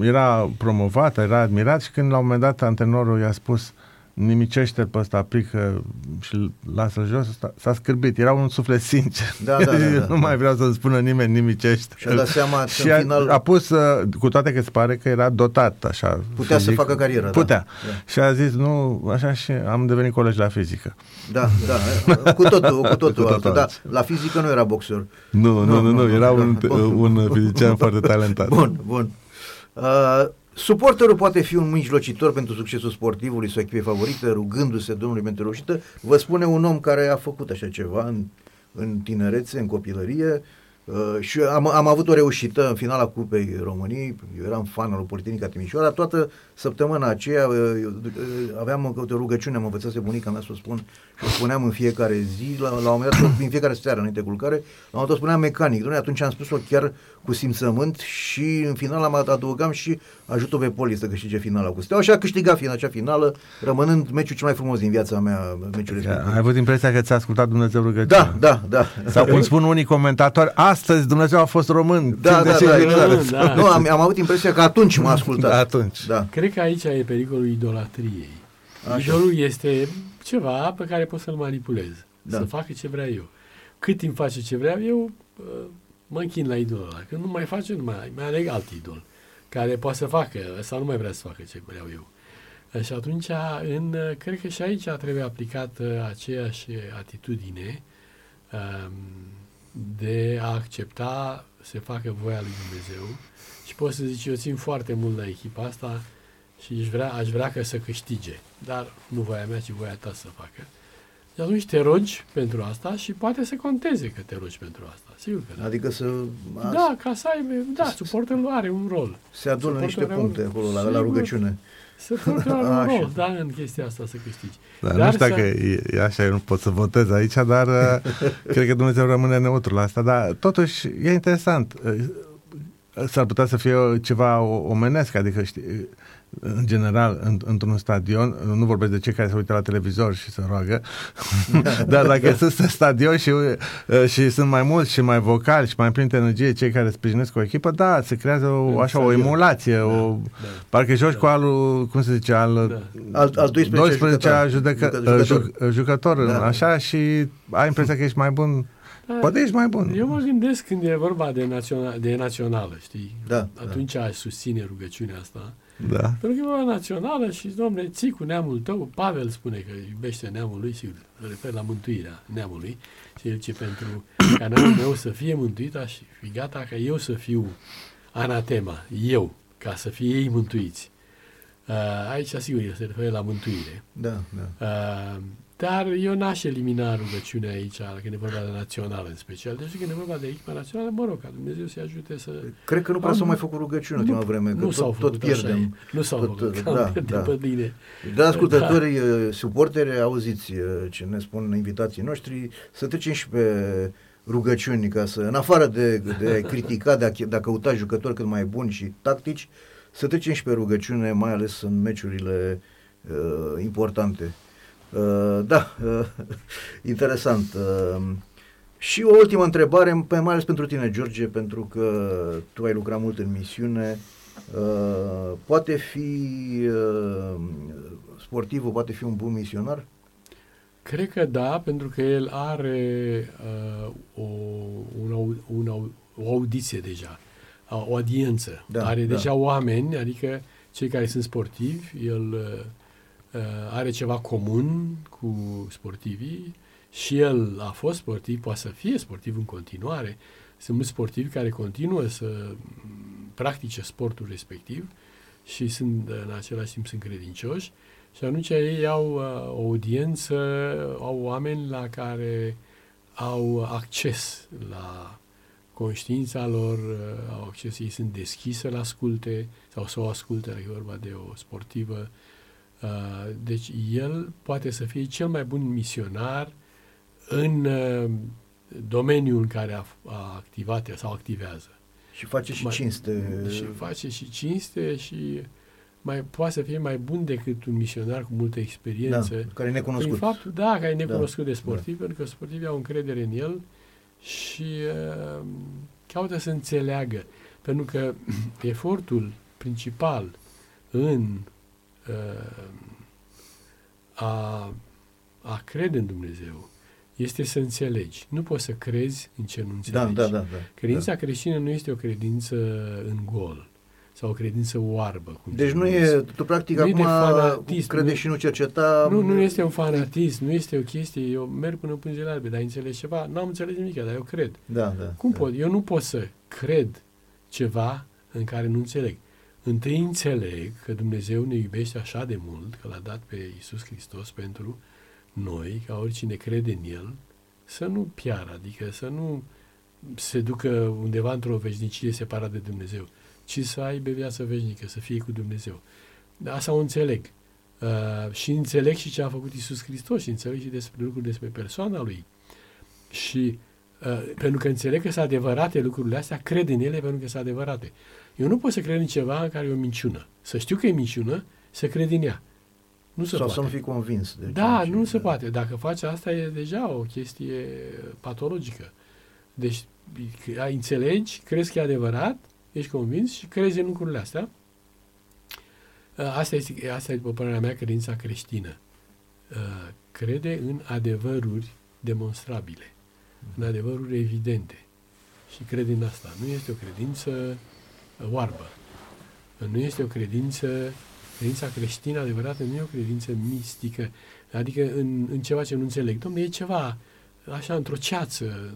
Era promovat, era admirat și când la un moment dat antrenorul i-a spus nimicește pe ăsta, aplică și lasă jos, s-a- s-a scârbit, era un suflet sincer. Da, da, da, da, nu da. mai vreau să-mi spună nimeni nimicește. Și-a dat seama că și în a, final- a pus, uh, cu toate că se pare că era dotat așa. Putea să facă carieră, da. Putea. Da. Și a zis, nu, așa și am devenit colegi la fizică. Da, da, cu totul, cu totul, Cu totul altul, da. altceva. La fizică nu era boxer. Nu, nu, nu, nu, era da, un, bun. un fizician foarte talentat. Bun, bun. Uh, suporterul poate fi un mijlocitor pentru succesul sportivului sau echipei favorite, rugându-se Domnului pentru reușită. Vă spune un om care a făcut așa ceva în, în tinerețe, în copilărie, Uh, și am, am avut o reușită în finala Cupei României, eu eram fan al lui Politehnica Timișoara, toată săptămâna aceea uh, uh, aveam o, o rugăciune, am învățat bunica mea să o spun și o spuneam în fiecare zi, la, la un moment dat, în fiecare seară înainte de culcare, la un moment dat spuneam mecanic, Doamne, atunci am spus-o chiar cu simțământ și în final am adăugam și ajută pe Poli să câștige finala cu Steaua și a câștigat fin acea finală, rămânând meciul cel mai frumos din viața mea, meciul respectiv. Ai avut impresia că ți-a ascultat Dumnezeu rugăciunea. Da, da, da. Sau cum spun unii comentatori, astăzi Dumnezeu a fost român. Da, timp de da, cinci da, minute. exact. Da. Nu, am, am avut impresia că atunci m-a ascultat. Da, atunci. Da. Cred că aici e pericolul idolatriei. Așa. Idolul este ceva pe care pot să-l manipulez. Da. Să facă ce vrea eu. Cât timp face ce vreau eu, uh, mă închin la idolul ăla. Când nu mai face, nu mai, mai aleg alt idol. Care poate să facă, sau nu mai vrea să facă ce vreau eu. Uh, Și atunci, în, uh, cred că și aici trebuie aplicată aceeași atitudine um, de a accepta să facă voia lui Dumnezeu și pot să zic, eu țin foarte mult la echipa asta și aș vrea, aș vrea că să câștige, dar nu voia mea, ci voia ta să facă. Și atunci te rogi pentru asta și poate să conteze că te rogi pentru asta. Sigur că da. Adică să Da, ca să aibă, da, suportul are un rol. se adună niște Suportul are un- puncte acolo la, la Sigur. rugăciune. Suportul are un Așa. rol, da, în chestia asta să câștigi. Dar nu Dar știu să- dacă e, e așa, eu nu pot să votez aici, dar uh, cred că Dumnezeu rămâne neutru la asta. Dar totuși e interesant. Uh, S-ar putea să fie ceva o- omenesc, adică știi, în general, în, într-un stadion, nu vorbesc de cei care se uită la televizor și se roagă, dar dacă sunt în stadion și, uh, și sunt mai mulți și mai vocali și mai plini de energie cei care sprijinesc o echipă, da, se creează o, așa o emulație, da, o, da, parcă joci da. cu alul, cum se zice, al, da. al, al 12 12 judecă, jucător, jucător, jucător da. așa și ai impresia că ești mai bun da, Poate ești mai bun. Eu mă gândesc când e vorba de, național, de națională, știi? Da, Atunci da. aș susține rugăciunea asta. Da. Pentru că e vorba națională și, domnule, ții cu neamul tău. Pavel spune că iubește neamul lui și se refer la mântuirea neamului. Și el ce pentru ca neamul meu să fie mântuit, aș fi gata ca eu să fiu anatema, eu, ca să fie ei mântuiți. Uh, aici, sigur, el se referă la mântuire. Da, da. Uh, dar eu n-aș elimina rugăciunea aici, când e vorba de națională în special. Deci când e vorba de echipa națională, mă rog, ca Dumnezeu să-i ajute să... Cred că nu prea s-au mai făcut rugăciune în ultima vreme, că nu tot, tot pierdem. Nu s-au tot, făcut, da, da. pe bine. Da, ascultătorii, da. suporteri, auziți uh, ce ne spun invitații noștri, să trecem și pe rugăciuni, ca să, în afară de, de a critica, de a, de a căuta jucători cât mai buni și tactici, să trecem și pe rugăciune, mai ales în meciurile uh, importante. Uh, da, uh, interesant. Uh, și o ultimă întrebare, mai ales pentru tine, George, pentru că tu ai lucrat mult în misiune. Uh, poate fi uh, sportivul, poate fi un bun misionar? Cred că da, pentru că el are uh, o, una, una, o audiție deja, o audiență. Da, are da. deja oameni, adică cei care sunt sportivi, el uh, Uh, are ceva comun cu sportivii și el a fost sportiv, poate să fie sportiv în continuare. Sunt mulți sportivi care continuă să practice sportul respectiv și sunt în același timp sunt credincioși și atunci ei au uh, o audiență, au oameni la care au acces la conștiința lor, uh, au acces, ei sunt deschise să asculte sau să o asculte, dacă e vorba de o sportivă Uh, deci el poate să fie cel mai bun misionar în uh, domeniul în care a, a activat sau activează. Și face și mai, cinste. Și face și cinste și mai, poate să fie mai bun decât un misionar cu multă experiență. Da, care e necunoscut. Prin faptul, da, care e necunoscut da, de sportiv, da. pentru că sportivii au încredere în el și uh, caută să înțeleagă. Pentru că efortul principal în a, a crede în Dumnezeu este să înțelegi. Nu poți să crezi în ce nu da, înțelegi. Da, da, da, da. Credința da. creștină nu este o credință în gol sau o credință oarbă. Cum deci nu e, tu practic nu acum fanatism, crede nu, și nu cerceta... Nu, nu este un fanatism, nu este o chestie, eu merg până în pânzele albe, dar înțeleg ceva, n-am înțeles nimic, dar eu cred. Da, da. Cum da. pot? Eu nu pot să cred ceva în care nu înțeleg. Întâi înțeleg că Dumnezeu ne iubește așa de mult, că l-a dat pe Iisus Hristos pentru noi, ca oricine crede în El, să nu piară, adică să nu se ducă undeva într-o veșnicie separat de Dumnezeu, ci să aibă viață veșnică, să fie cu Dumnezeu. Asta o înțeleg. Uh, și înțeleg și ce a făcut Iisus Hristos și înțeleg și despre lucruri despre persoana Lui. Și uh, pentru că înțeleg că sunt adevărate lucrurile astea, cred în ele pentru că sunt adevărate. Eu nu pot să cred în ceva în care e o minciună. Să știu că e minciună, să cred în ea. Nu se Sau poate. să nu fii convins. De da, nu se poate. Dacă faci asta, e deja o chestie patologică. Deci, înțelegi, crezi că e adevărat, ești convins și crezi în lucrurile astea. Asta este, asta e, după părerea mea, credința creștină. Crede în adevăruri demonstrabile, în adevăruri evidente. Și crede în asta. Nu este o credință oarbă. Nu este o credință, credința creștină adevărată nu e o credință mistică, adică în, în ceva ce nu înțeleg. Domnule, e ceva așa într-o ceață,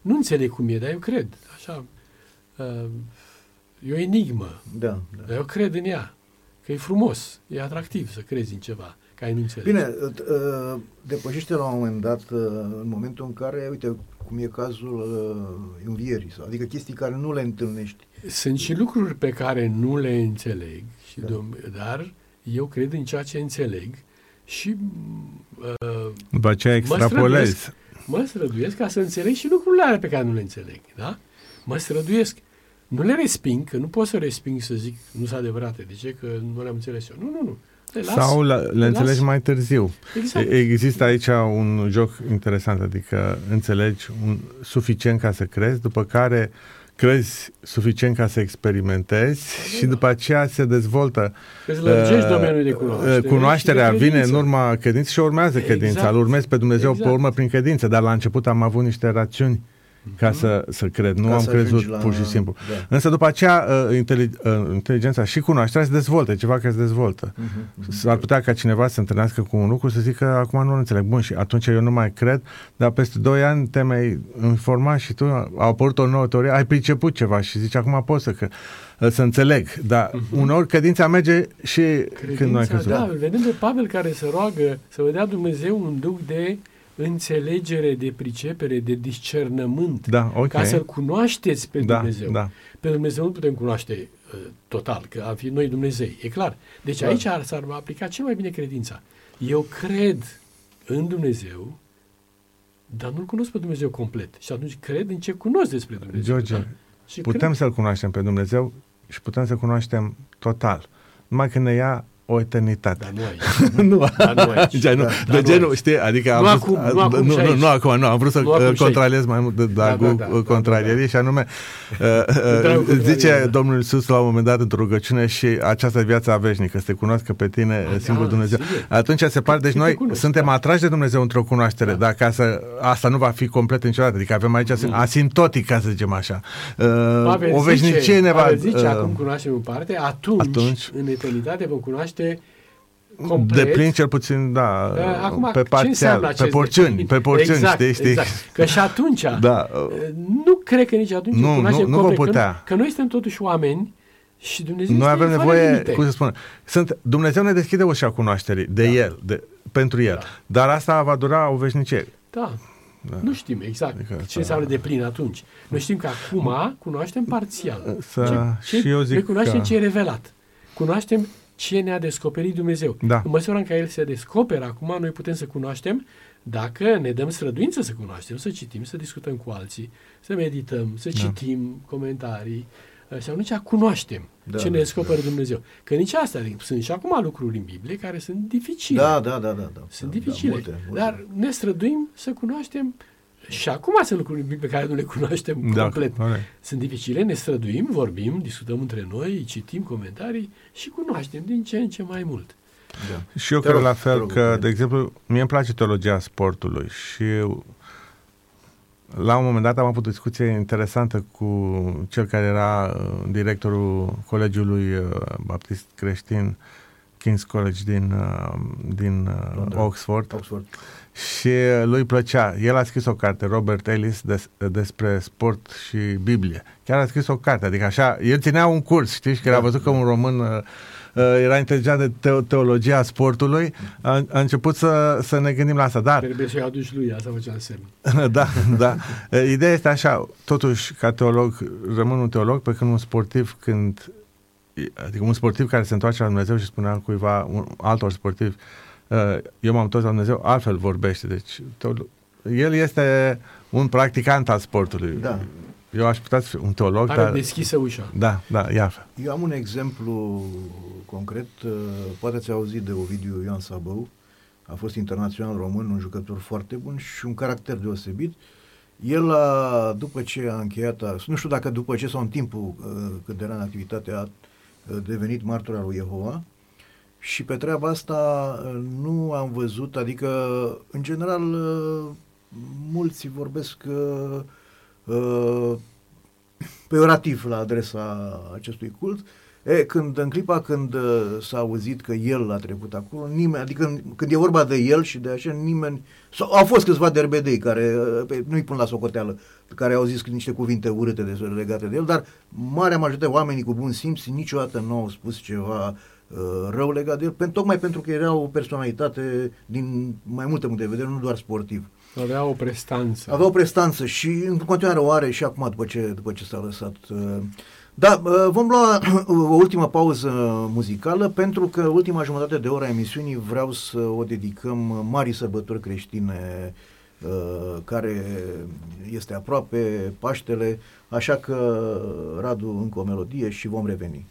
nu înțeleg cum e, dar eu cred. Așa, uh, e o enigmă, da, da. dar eu cred în ea, că e frumos, e atractiv să crezi în ceva care nu înțelegi. Bine, uh, depășește la un moment dat, uh, în momentul în care, uite, cum e cazul uh, învierii, adică chestii care nu le întâlnești. Sunt și lucruri pe care nu le înțeleg, și da. dom- dar eu cred în ceea ce înțeleg și uh, după aceea extrapolez. Mă străduiesc, mă străduiesc ca să înțeleg și lucrurile alea pe care nu le înțeleg, da? Mă străduiesc. Nu le resping, că nu pot să resping să zic nu sunt adevărate. De ce? Că nu le-am înțeles eu. Nu, nu, nu. Le las, Sau le, le înțelegi las. mai târziu. Exact. E- Există aici un joc interesant, adică înțelegi un, suficient ca să crezi, după care crezi suficient ca să experimentezi și după aceea se dezvoltă Îți lărgești uh, domeniul de uh, cunoaștere. Cunoașterea și de vine în credință. urma credinței și urmează Exact. credința. Îl urmezi pe Dumnezeu Exact. pe urmă prin credință, dar la început am avut niște rațiuni ca să, să cred. Nu Ca am să crezut ajungi la- pur și simplu. Da. Însă după aceea uh, inteli- uh, inteligența și cunoașterea se dezvoltă, e ceva care se dezvoltă. Mhm. S-ar putea ca cineva să se întâlnească cu un lucru să zică acum nu înțeleg. Bun, și atunci eu nu mai cred, dar peste 2 ani te mai informa și tu, a apărut o nouă teorie, ai priceput ceva și zici acum pot să, că, să înțeleg. Dar uneori credința merge și când nu ai Credința, crezut. da, îl vedem pe Pavel care se roagă să vă dea Dumnezeu un duc de înțelegere, de pricepere, de discernământ, Da, ok. ca să-L cunoașteți pe da, Dumnezeu. Da. Pe Dumnezeu nu putem cunoaște uh, total, că am fi noi Dumnezei, e clar. Deci Da. aici ar, s-ar aplica cel mai bine credința. Eu cred în Dumnezeu, dar nu-L cunosc pe Dumnezeu complet. Și atunci cred în ce cunosc despre Dumnezeu. George, da? Și Putem cred. să-L cunoaștem pe Dumnezeu și putem să cunoaștem total. Numai când ne ia o eternitate. Dar nu aici. nu, Dar nu aici. Gen, nu, Da, de nu genul, aici. știi, adică Nu am vrut, acum, nu acum nu, și nu, aici. nu, acum, nu, am vrut să Nu acum uh, și contrariez mai mult de Da, dragul da, da, uh, da, contrarierii și anume uh, dragul uh, zice contrarierii, da. Domnul Iisus la un moment dat într-o rugăciune și această viață veșnică, să te cunoască pe tine Da, singur Dumnezeu. sigur. Atunci se pare, deci Cât te noi cunosc, suntem da. atrași de Dumnezeu într-o cunoaștere, Da. dar ca să, asta nu va fi complet niciodată, adică avem aici Nu. asintotic, ca să zicem așa. Uh, Pavel o veșnicie zice, ne va... Pavel zice, uh, acum cunoaștem în parte, atunci, atunci- în eternitate vom cunoaște complet. de plin cel puțin, da, Uh, Acum, pe ce înseamnă parțial, acest pe porțiuni, deplin? pe porțiuni, exact, știi, știi? Exact. Că și atunci, Da, uh, nu cred că nici atunci Nu, îl cunoaștem nu- nu vom complet, că putea. Că noi suntem totuși oameni și Dumnezeu Noi este avem fără nevoie, limite. cum să spun, sunt, Dumnezeu ne deschide ușa cunoașterii de Da. El, de, pentru El, Da. dar asta va dura o veșnicie. Da. Da. Nu știm exact Adică ce asta- înseamnă de plin atunci. Noi știm că acum cunoaștem parțial. Să, Ce, și eu zic noi cunoaștem că, ce e revelat. Cunoaștem ce ne-a descoperit Dumnezeu. Da. În măsura în care El se descoperă acum, noi putem să cunoaștem dacă ne dăm străduință să cunoaștem, să citim, să discutăm cu alții, să medităm, să Da. citim comentarii uh, și atunci cunoaștem Da, ce ne da. descoperă Dumnezeu. Că nici asta, adică sunt și acum lucruri în Biblie care sunt dificile. Da, da, da, da, da. Sunt da, dificile. Da, multe, multe. Dar ne străduim să cunoaștem și acum sunt lucruri pe care nu le cunoaștem da, complet. corect. Sunt dificile, ne străduim, vorbim, discutăm între noi, citim comentarii și cunoaștem din ce în ce mai mult. da. Și eu Te cred rog, la te fel rog, că, Eugen. de exemplu, mie îmi place teologia sportului și la un moment dat am avut o discuție interesantă cu cel care era uh, directorul Colegiului uh, Baptist Creștin King's College din, uh, din uh, Londra. Oxford Oxford. și uh, lui plăcea. El a scris o carte, Robert Ellis, des, despre sport și Biblie. Chiar a scris o carte, adică așa, el ținea un curs, știi, și că era Da, văzut că da. un român uh, uh, era inteligentă de teo- teologia sportului, a, a început să, să ne gândim la asta. Dar, Trebuie să-i aduci lui, asta făcea semn. da, da. Uh, Ideea este așa, totuși, ca teolog, rămân un teolog, pe când un sportiv, când adică un sportiv care se întoarce la Dumnezeu și spunea cuiva, un, altor sportivi, uh, eu m-am întors la Dumnezeu, altfel vorbește. Deci, teolo- el este un practicant al sportului. Da. Eu aș putea să fiu un teolog, Are dar... deschisă ușa. Da, da, ia altfel. Eu am un exemplu concret, uh, poate ați auzit de Ovidiu Ioan Sabău, a fost internațional român, un jucător foarte bun și un caracter deosebit. El, a, după ce a încheiat, a, nu știu dacă după ce sau în timpul uh, cât era în activitate, a uh, devenit martor al lui Jehova și pe treaba asta uh, nu am văzut, adică, în general, uh, mulți vorbesc uh, uh, peorativ la adresa acestui cult. E, când, în clipa când uh, s-a auzit că el a trecut acolo, nimeni, adică când, când e vorba de el și de așa, nimeni, sau, au fost câțiva derbedei care uh, pe, nu-i pun la socoteală, care au zis niște cuvinte urâte de, legate de el, dar marea majoritate, oamenii cu bun simț, niciodată nu au spus ceva uh, rău legat de el, pen, tocmai pentru că era o personalitate din mai multe puncte de vedere, nu doar sportiv. Avea o prestanță. Avea o prestanță și în continuare o are și acum după ce, după ce s-a lăsat. uh, Da, uh, vom lua o ultimă pauză muzicală pentru că ultima jumătate de oră a emisiunii vreau să o dedicăm marii sărbători creștine Uh, care este aproape Paștele, așa că Radu încă o melodie și vom reveni.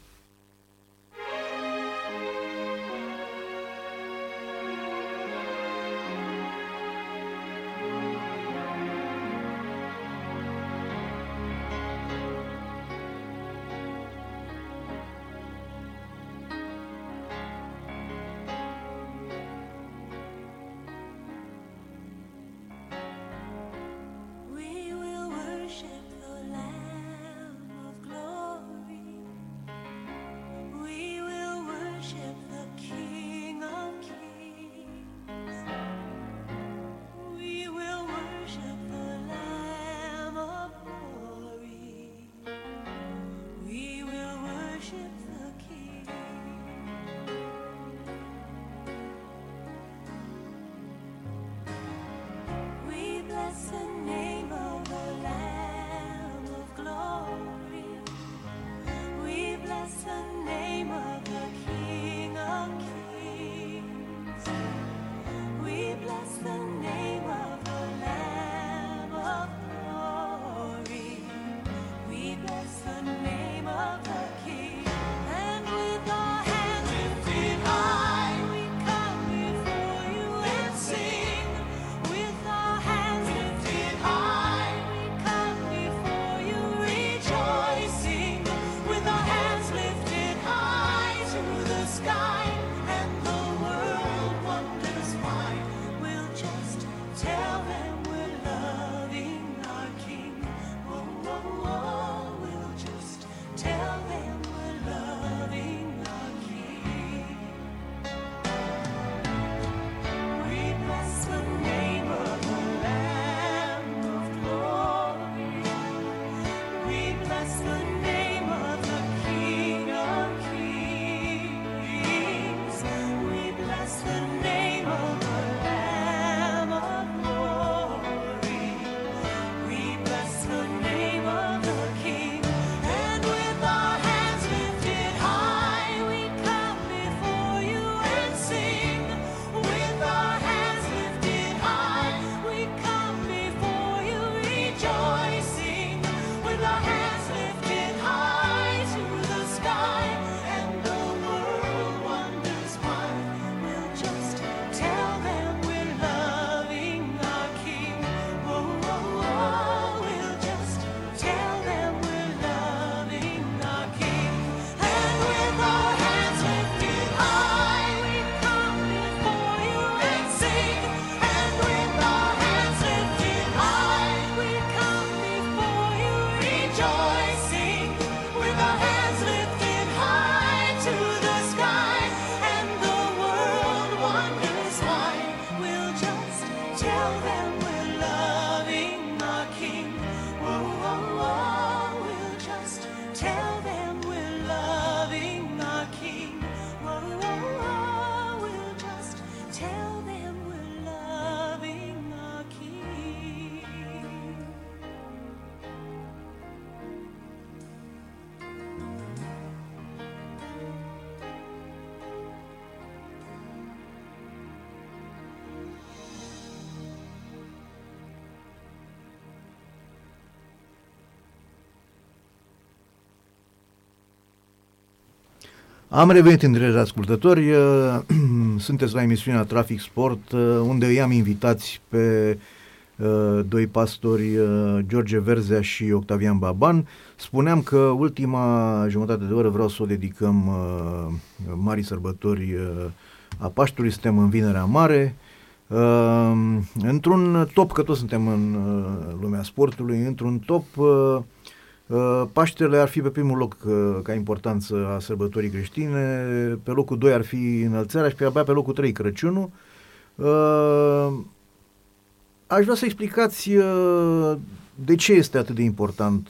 Am revenit în dragi ascultători, sunteți la emisiunea Trafic Sport, uh, unde îi am invitați pe uh, doi pastori, uh, George Verzea și Octavian Baban. Spuneam că ultima jumătate de oră vreau să o dedicăm marii sărbători a Paștului, suntem în Vinerea Mare, într-un top, că toți suntem în lumea sportului, într-un top Uh, Paștele ar fi pe primul loc uh, ca importanță a sărbătorii creștine, pe locul 2 ar fi înălțarea și pe abia pe locul 3 Crăciunul. Uh, aș vrea să explicați de ce este atât de important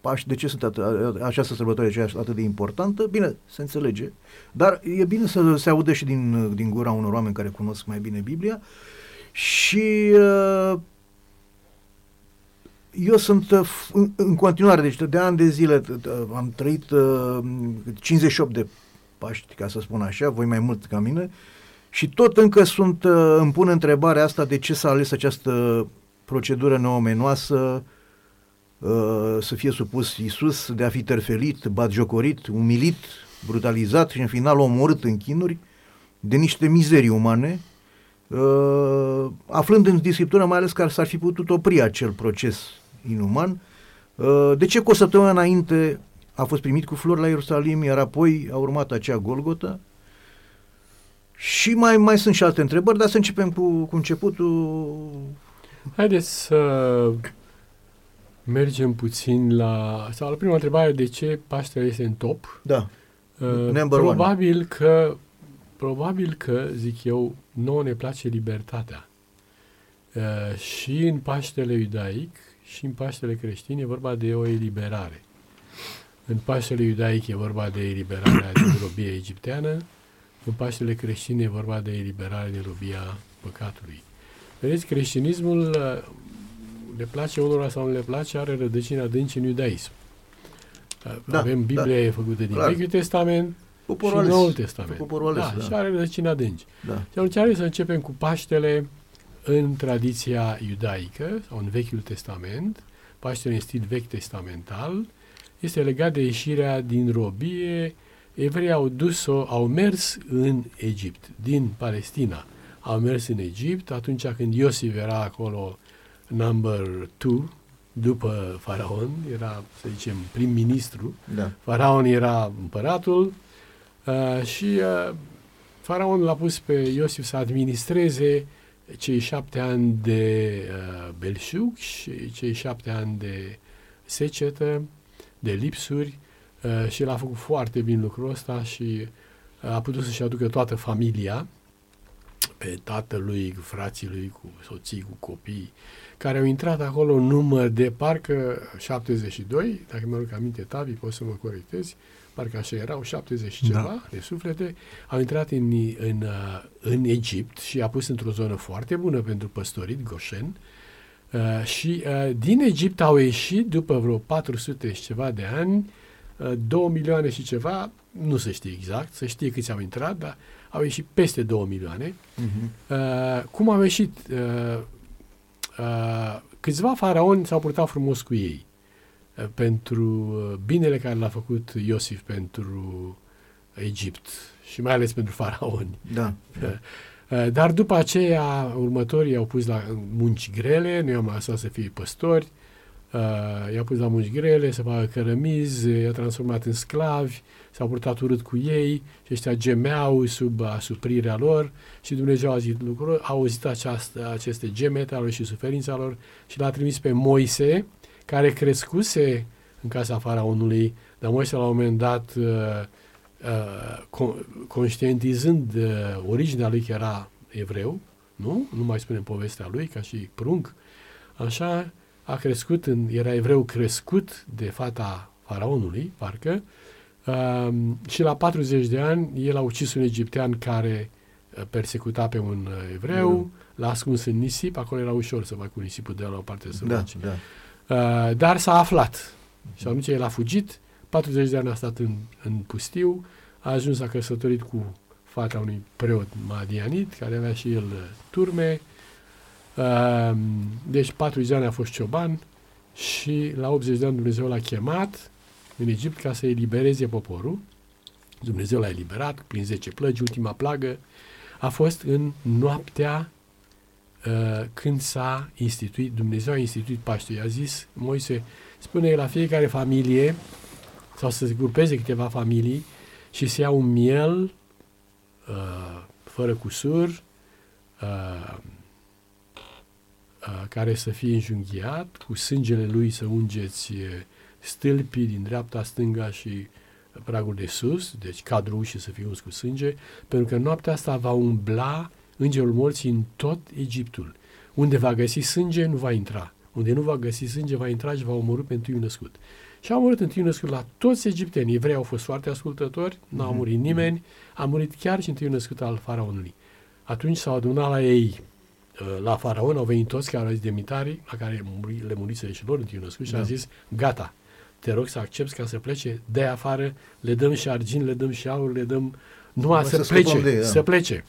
pași, de ce sunt atât, această sărbătoare atât de importantă, bine, se înțelege, dar e bine să se audă și din, din gura unor oameni care cunosc mai bine Biblia. Și eu sunt uh, în, continuare, deci de ani de zile am trăit uh, 58 de Paști, ca să spun așa, voi mai mult ca mine, și tot încă sunt, uh, îmi pun întrebarea asta de ce s-a ales această procedură neomenoasă să fie supus Isus, de a fi terfelit, batjocorit, umilit, brutalizat și în final omorât în chinuri de niște mizerii umane, aflând în scriptură mai ales că s-ar fi putut opri acel proces inuman. Uh, de ce cu o săptămână înainte a fost primit cu flori la Ierusalim, iar apoi a urmat acea Golgota? Și mai, mai sunt și alte întrebări, dar să începem cu, cu începutul. Haideți să mergem puțin la... Sau la prima întrebare, de ce Paștele este în top? Da, Uh, Number one. probabil că, probabil că, zic eu, nouă ne place libertatea. Uh, și în Paștele iudaic și în Paștele creștin e vorba de o eliberare. În Paștele iudaic e vorba de eliberarea din robia egipteană, în Paștele creștin e vorba de eliberare din robia păcatului. Vedeți, creștinismul, uh, le place unora sau nu le place, are rădăcini adânci în iudaism. Uh, Da, Avem Biblia da, făcută din clar. Vechiul Testament poporul și ales. Noul Testament. Poporul ales, da, da. și are rădăcini adânci. Da. Și atunci haideți să începem cu Paștele în tradiția iudaică sau în Vechiul Testament. Paștele în stil vechi testamental este legat de ieșirea din robie. Evreii au dus-o, au mers în Egipt, din Palestina. Au mers în Egipt atunci când Iosif era acolo number two, după faraon, era, să zicem, prim-ministru. Da. Faraon era împăratul uh, și uh, faraon l-a pus pe Iosif să administreze cei șapte ani de uh, belșug și cei șapte ani de secetă, de lipsuri uh, și l-a făcut foarte bine lucrul ăsta și uh, a putut să-și aducă toată familia pe tatălui, cu frații lui, cu soții, cu copii, care au intrat acolo în număr de parcă 72, dacă mi-aduc aminte, Tavi, poți să mă corectezi, parcă așa erau 70 și Da. ceva de suflete, au intrat în, în, uh, în Egipt și a pus într-o zonă foarte bună pentru păstorit, Goshen, uh, și uh, din Egipt au ieșit după vreo 400 și ceva de ani, uh, 2 milioane și ceva, nu se știe exact, să știe câți au intrat, dar au ieșit peste 2 milioane. Mhm. Uh, cum au ieșit? Uh, uh, câțiva faraoni s-au purtat frumos cu ei uh, pentru uh, binele care l-a făcut Iosif pentru Egipt și mai ales pentru faraoni. Da. da. Uh, Dar după aceea, următorii au pus la munci grele, nu i-am lăsat să fie păstori, uh, i-au pus la munci grele, să facă cărămizi, i-a transformat în sclavi, s-au purtat urât cu ei și ăștia gemeau sub asuprirea lor și Dumnezeu a auzit lucrul, a auzit această, aceste gemete ale și suferința lor și l-a trimis pe Moise, care crescuse în casa faraonului, dar Moise la un moment dat uh, uh, con- conștientizând uh, originea lui că era evreu, nu? Nu mai spunem povestea lui, ca și prunc. Așa a crescut, în, era evreu crescut de fata faraonului, parcă, uh, și la 40 de ani el a ucis un egiptean care uh, persecuta pe un uh, evreu, l-a ascuns în nisip, acolo era ușor să facă cu nisipul de la o parte să Da, faci. da. Uh, dar s-a aflat. Și atunci el a fugit, 40 de ani a stat în, în pustiu, a ajuns a căsătorit cu fata unui preot madianit, care avea și el uh, turme. Uh, deci 40 de ani a fost cioban și la 80 de ani Dumnezeu l-a chemat în Egipt ca să elibereze poporul. Dumnezeu l-a eliberat prin 10 plăgi. Ultima plagă a fost în noaptea uh, când s-a instituit, Dumnezeu a instituit Paște. I-a zis, Moise, spune la fiecare familie, sau să se grupeze câteva familii și să ia un miel uh, fără cusur, uh, uh, care să fie înjunghiat, cu sângele lui să ungeți uh, stâlpii din dreapta, stânga și pragul de sus, deci cadrul ușii să fie uns cu sânge, pentru că noaptea asta va umbla îngerul morții în tot Egiptul. Unde va găsi sânge, nu va intra. Unde nu va găsi sânge, va intra și va omorâ pe întâiul născut. Și a omorât întâiul născut la toți egiptenii. Evrei au fost foarte ascultători, nu a murit nimeni, a murit chiar și întâiul născut al faraonului. Atunci s-au adunat la ei, uh, la faraon, au venit toți care au zis demitarii, la care muri- le murise și lor întâiul născut și Da. a zis, gata, te rog să accepti ca să plece, de afară, le dăm și argint, le dăm și aur, le dăm numai Numai să, să scăpăm plece, de ei, da. să plece.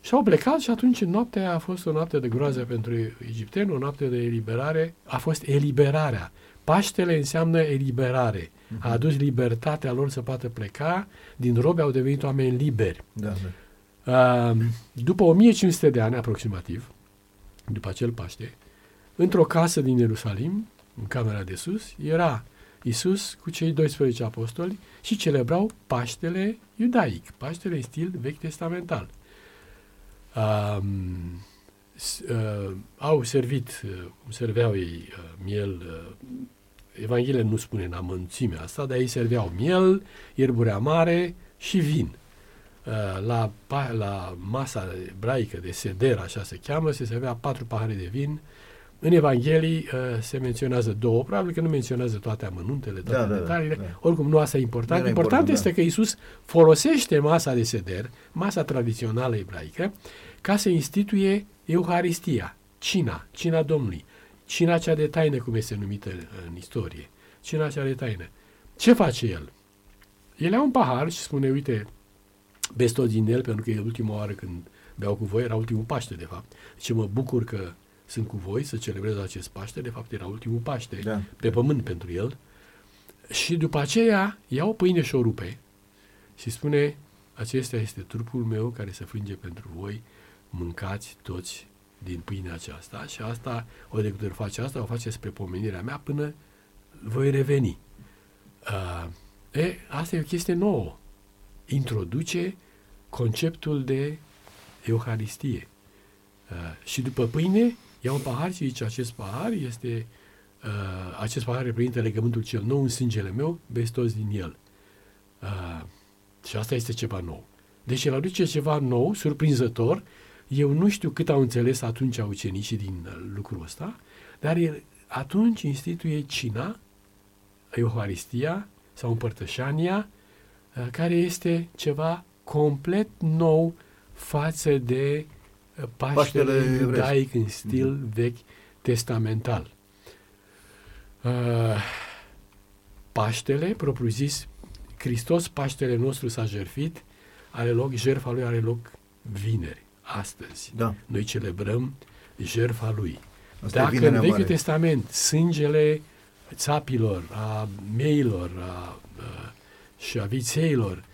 Și au plecat și atunci noaptea aia a fost o noapte de groază pentru egipteni, o noapte de eliberare. A fost eliberarea. Paștele înseamnă eliberare. A adus libertatea lor să poată pleca, din robe au devenit oameni liberi. Da, da. Uh, după 1500 de ani aproximativ, după acel Paște, într-o casă din Ierusalim, în camera de sus, era Isus cu cei 12 apostoli și celebrau Paștele iudaic, Paștele în stil vechi testamental. Um, s- uh, au servit, uh, serveau ei uh, miel, uh, Evanghelia nu spune în amănțime asta, dar ei serveau miel, ierbure amare și vin. Uh, la, pa- la masa ebraică de seder, așa se cheamă, se servea patru pahare de vin. În Evanghelii uh, se menționează două, probabil că nu menționează toate amănuntele, toate Da, da, da, detaliile. da. Oricum, nu asta e important. Nu era Important, important, este că Isus folosește masa de seder, masa tradițională ebraică, ca să instituie Euharistia, cina, cina Domnului, cina cea de taină, cum este numită în istorie, cina cea de taină. Ce face el? El ia un pahar și spune, uite, beți tot din el, pentru că e ultima oară când beau cu voi, era ultimul Paște, de fapt. Deci mă bucur că sunt cu voi să celebrez acest Paște, de fapt era ultimul Paște Da. pe pământ pentru el. Și după aceea ia o pâine și o rupe și spune, acesta este trupul meu care se frânge pentru voi, mâncați toți din pâinea aceasta și asta, o de câte ori face asta, o face spre pomenirea mea până voi reveni. Uh, e, asta e o chestie nouă. Introduce conceptul de Euharistie. Uh, și după pâine, ia un pahar și zice, acest pahar este, uh, acest pahar reprezintă legământul cel nou în sângele meu, beți toți din el. Uh, și asta este ceva nou. Deci el aduce ceva nou, surprinzător. Eu nu știu cât au înțeles atunci ucenicii din uh, lucrul ăsta, dar el atunci instituie cina, Euharistia sau împărtășania, uh, care este ceva complet nou față de uh, Paștele Paștele evresc. iudaic în stil vechi testamental. Uh, Paștele, propriu-zis, Hristos, Paștele nostru s-a jertfit, are loc, jertfa lui are loc vineri, astăzi. Da. Noi celebrăm jertfa lui. Asta e Dacă în Vinerea Vechiul Mare. Testament sângele țapilor, a meilor a, a, și a vițeilor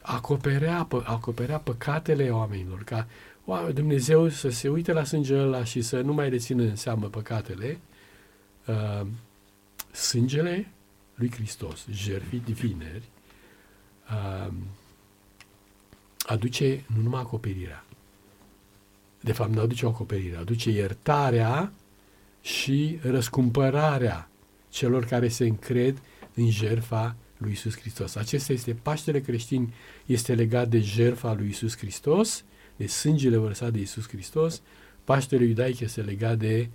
acoperea, pă, acoperea păcatele oamenilor, ca oa- Dumnezeu să se uite la sângele ăla și să nu mai rețină în seamă păcatele, uh, sângele lui Hristos, jertfit vineri, uh, aduce nu numai acoperirea, de fapt nu aduce o acoperire, aduce iertarea și răscumpărarea celor care se încred în jertfa lui Isus Hristos. Acesta este Paștele creștin, este legat de jertfa lui Isus Hristos, de sângele vărsat de Isus Hristos. Paștele iudaic este legat de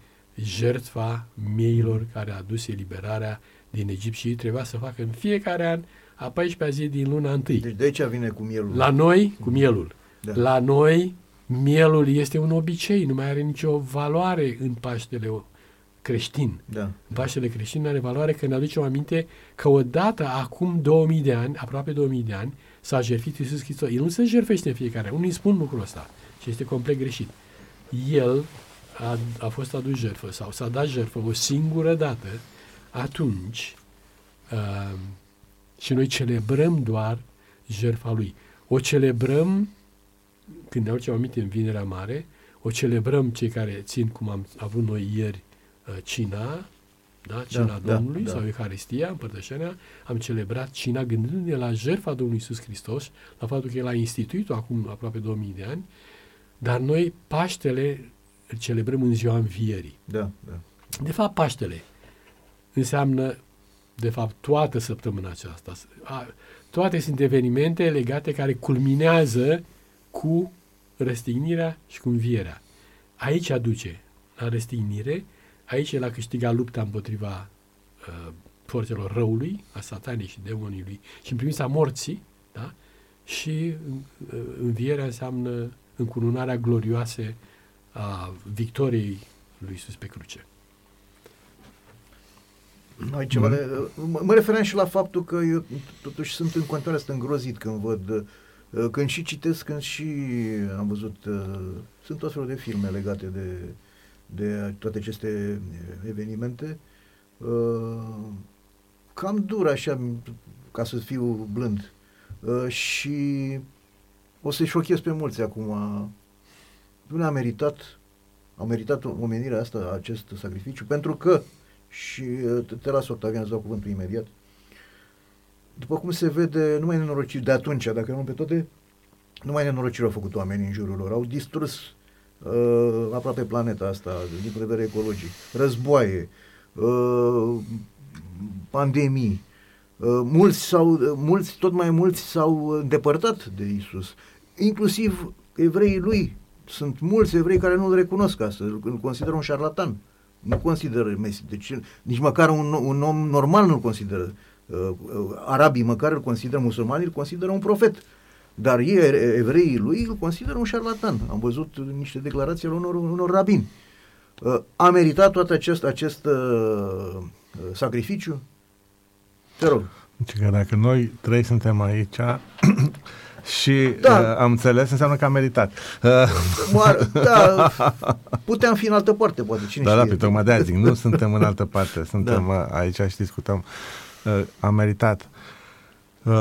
jertfa mieilor care a adus eliberarea din Egipt și ei trebuia să facă în fiecare an a 14-a zi din luna întâi. Deci de aici vine cu mielul. La noi, cu mielul. Da. La noi, mielul este un obicei, nu mai are nicio valoare în Paștele creștin. Da. În Paștele creștin are valoare că ne aducem aminte că odată, acum 2000 de ani, aproape 2000 de ani, s-a jertfit Iisus Hristos. El nu se jertfește în fiecare an. Unii spun lucrul ăsta și este complet greșit. El a, a fost adus jertfă sau s-a dat jertfă o singură dată, atunci uh, și noi celebrăm doar jertfa lui. O celebrăm când ne aducem aminte în Vinerea Mare, o celebrăm cei care țin, cum am avut noi ieri, uh, cina, da, cina Da, da, da, Domnului da. sau Euharistia, împărtășania, am celebrat cina gândindu-ne la jertfa Domnului Iisus Hristos, la faptul că El a instituit-o acum aproape 2000 de ani, dar noi Paștele îl celebrăm în ziua învierii. Da, da. De fapt, Paștele înseamnă, de fapt, toată săptămâna aceasta. A, toate sunt evenimente legate care culminează cu răstignirea și cu învierea. Aici aduce la răstignire, aici el a câștigat lupta împotriva uh, forțelor răului, a satanii și demonului și în privința morții, da? și uh, învierea înseamnă încununarea glorioasă a victoriei lui Iisus pe cruce. Ai ceva de, mă, mă refeream și la faptul că eu totuși sunt în continuare sunt îngrozit când văd uh, Uh, Când și citesc, când și am văzut, uh, sunt tot felul de filme legate de, de toate aceste uh, evenimente, uh, cam dur așa, ca să fiu blând. Uh, Și o să-i șochez pe mulți acum. Nu a meritat, a meritat omenirea asta, acest sacrificiu, pentru că, și uh, te- te las, Octavian, îți dau cuvântul imediat, după cum se vede, nu mai nenorociri de atunci, dacă nu pe toate, nu mai nenorociri au făcut oamenii în jurul lor, au distrus uh, aproape planeta asta, din punct de vedere ecologic, războaie, uh, pandemii, uh, mulți, s-au, uh, mulți, tot mai mulți s-au îndepărtat de Isus, inclusiv evreii lui. Sunt mulți evrei care nu-l recunosc astăzi, îl consideră un șarlatan. Nu consideră Messi. Deci nici măcar un, un om normal nu-l consideră. Uh, uh, arabii măcar îl consideră, musulmanii îl consideră un profet. Dar ei, evreii lui, îl consideră un șarlatan. Am văzut niște declarații ale unor, unor rabini. Uh, a meritat tot acest, acest uh, uh, sacrificiu? Te rog. Deci că dacă noi trei suntem aici și Da. uh, am înțeles, înseamnă că am meritat. Uh, Moar, da, puteam fi în altă parte, poate, cine da, da, știe. pe tocmai de zic, nu suntem în altă parte, suntem Da. da. aici și discutăm. Uh, am meritat. Uh,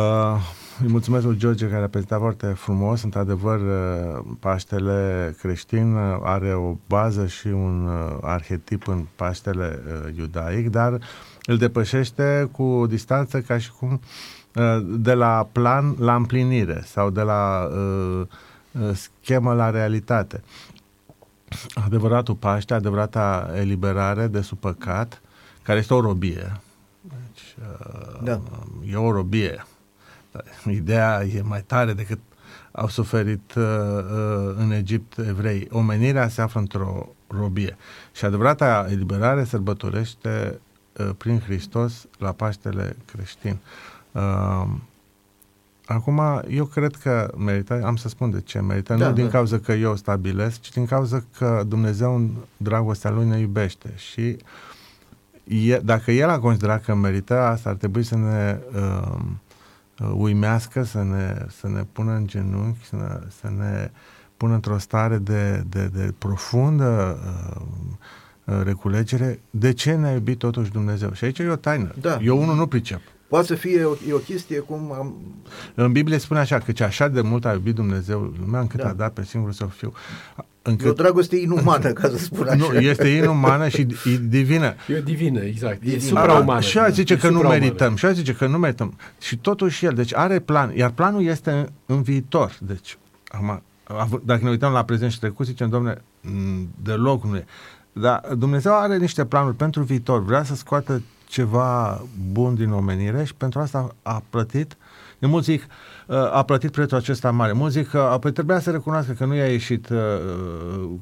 îi mulțumesc lui George care a prezentat foarte frumos. Într-adevăr, uh, Paștele creștin uh, are o bază și un uh, arhetip în Paștele uh, iudaic, dar îl depășește cu distanță ca și cum uh, de la plan la împlinire sau de la uh, uh, schemă la realitate. Adevăratul Paște, adevărata eliberare de sub păcat, care este o robie. Deci, uh, Da. E o robie. Ideea e mai tare decât au suferit uh, uh, în Egipt evrei. Omenirea se află într-o robie. Și adevărata eliberare sărbătorește uh, prin Hristos la Paștele creștin. Uh, Acum, eu cred că merită, am să spun de ce merită, Da, nu din da. cauza că eu stabilesc, ci din cauza că Dumnezeu în dragostea Lui ne iubește și e, dacă El a considerat că merită, asta ar trebui să ne uh, uh, uimească, să ne, să ne pună în genunchi, să ne, să ne pună într-o stare de, de, de profundă uh, uh, reculegere. De ce ne-a iubit totuși Dumnezeu? Și aici e o taină. Da. Eu unul nu pricep. Poate să fie o, e o chestie cum am... În Biblie spune așa, că ce așa de mult a iubit Dumnezeu lumea încât Da. a dat pe singurul său fiu. E o Încât, dragoste inumană, ca să spun așa. nu, este inumană și e divină. E divină, exact. E Divină. supraumană. Și a zice E că nu supraumană. merităm, și a zice că nu merităm. Și totuși el, deci are plan, iar planul este în, în viitor. Deci, acum, av- dacă ne uităm la prezent și trecut, zicem, domne, m, deloc nu e. Dar Dumnezeu are niște planuri pentru viitor, vrea să scoată ceva bun din omenire și pentru asta a plătit de mulți zic, uh, a plătit prețul acesta mare. Mulți zic că apoi trebuia să recunoască că nu i-a ieșit, uh,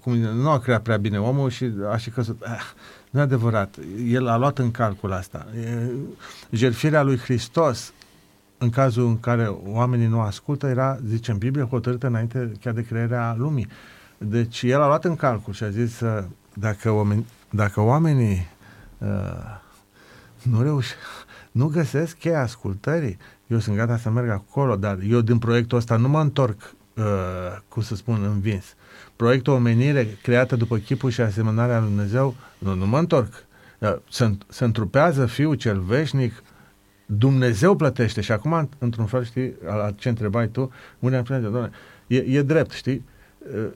cum, nu a creat prea bine omul și a și căzut. Ah, nu e adevărat. El a luat în calcul asta. E, jertfirea lui Hristos, în cazul în care oamenii nu ascultă, era, zice în Biblie, hotărâtă înainte chiar de crearea lumii. Deci el a luat în calcul și a zis uh, dacă, oameni, dacă oamenii uh, nu reuși, nu găsesc cheia ascultării, eu sunt gata să merg acolo, dar eu din proiectul ăsta nu mă întorc, uh, cum să spun, învins. Proiectul omenire creată după chipul și asemănarea lui Dumnezeu, nu, nu mă întorc. Uh, se, se întrupează Fiul cel veșnic, Dumnezeu plătește. Și acum, într-un fel, știi, la ce întrebai tu, unii am spune, doamne, e, e drept, știi? Uh,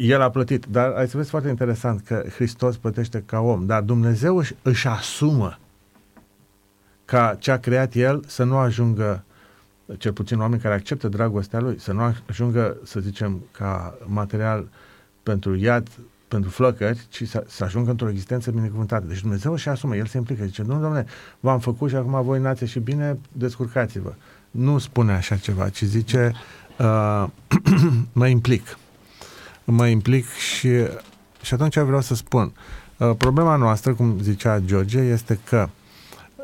el a plătit, dar ai să vezi foarte interesant că Hristos plătește ca om, dar Dumnezeu își, își asumă ca ce a creat El să nu ajungă, cel puțin oameni care acceptă dragostea Lui, să nu ajungă, să zicem, ca material pentru iad, pentru flăcări, ci să, să ajungă într-o existență binecuvântată. Deci Dumnezeu își asumă, El se implică, zice, nu, domnule, v-am făcut și acum voi nați și bine, descurcați-vă. Nu spune așa ceva, ci zice, uh, mă implic mă implic și, și atunci vreau să spun, uh, problema noastră, cum zicea George, este că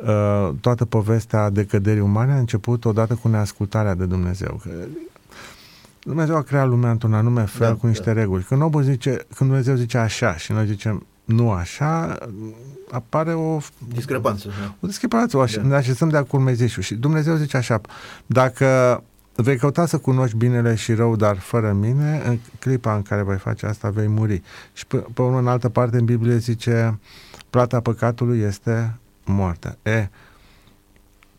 uh, toată povestea decăderii umane a început odată cu neascultarea de Dumnezeu. Că Dumnezeu a creat lumea într-un anume fel, Da, cu niște da. reguli. Când, omul zice, când Dumnezeu zice așa și noi zicem nu așa, apare o Discrepanță. Da. o discrepanță, o aș- Da. ne așezăm de-a curmezișul și Dumnezeu zice așa, dacă vei căuta să cunoști binele și rău, dar fără mine, în clipa în care vei face asta, vei muri. Și pe, pe urmă, în altă parte, în Biblie zice, plata păcatului este moartea. E,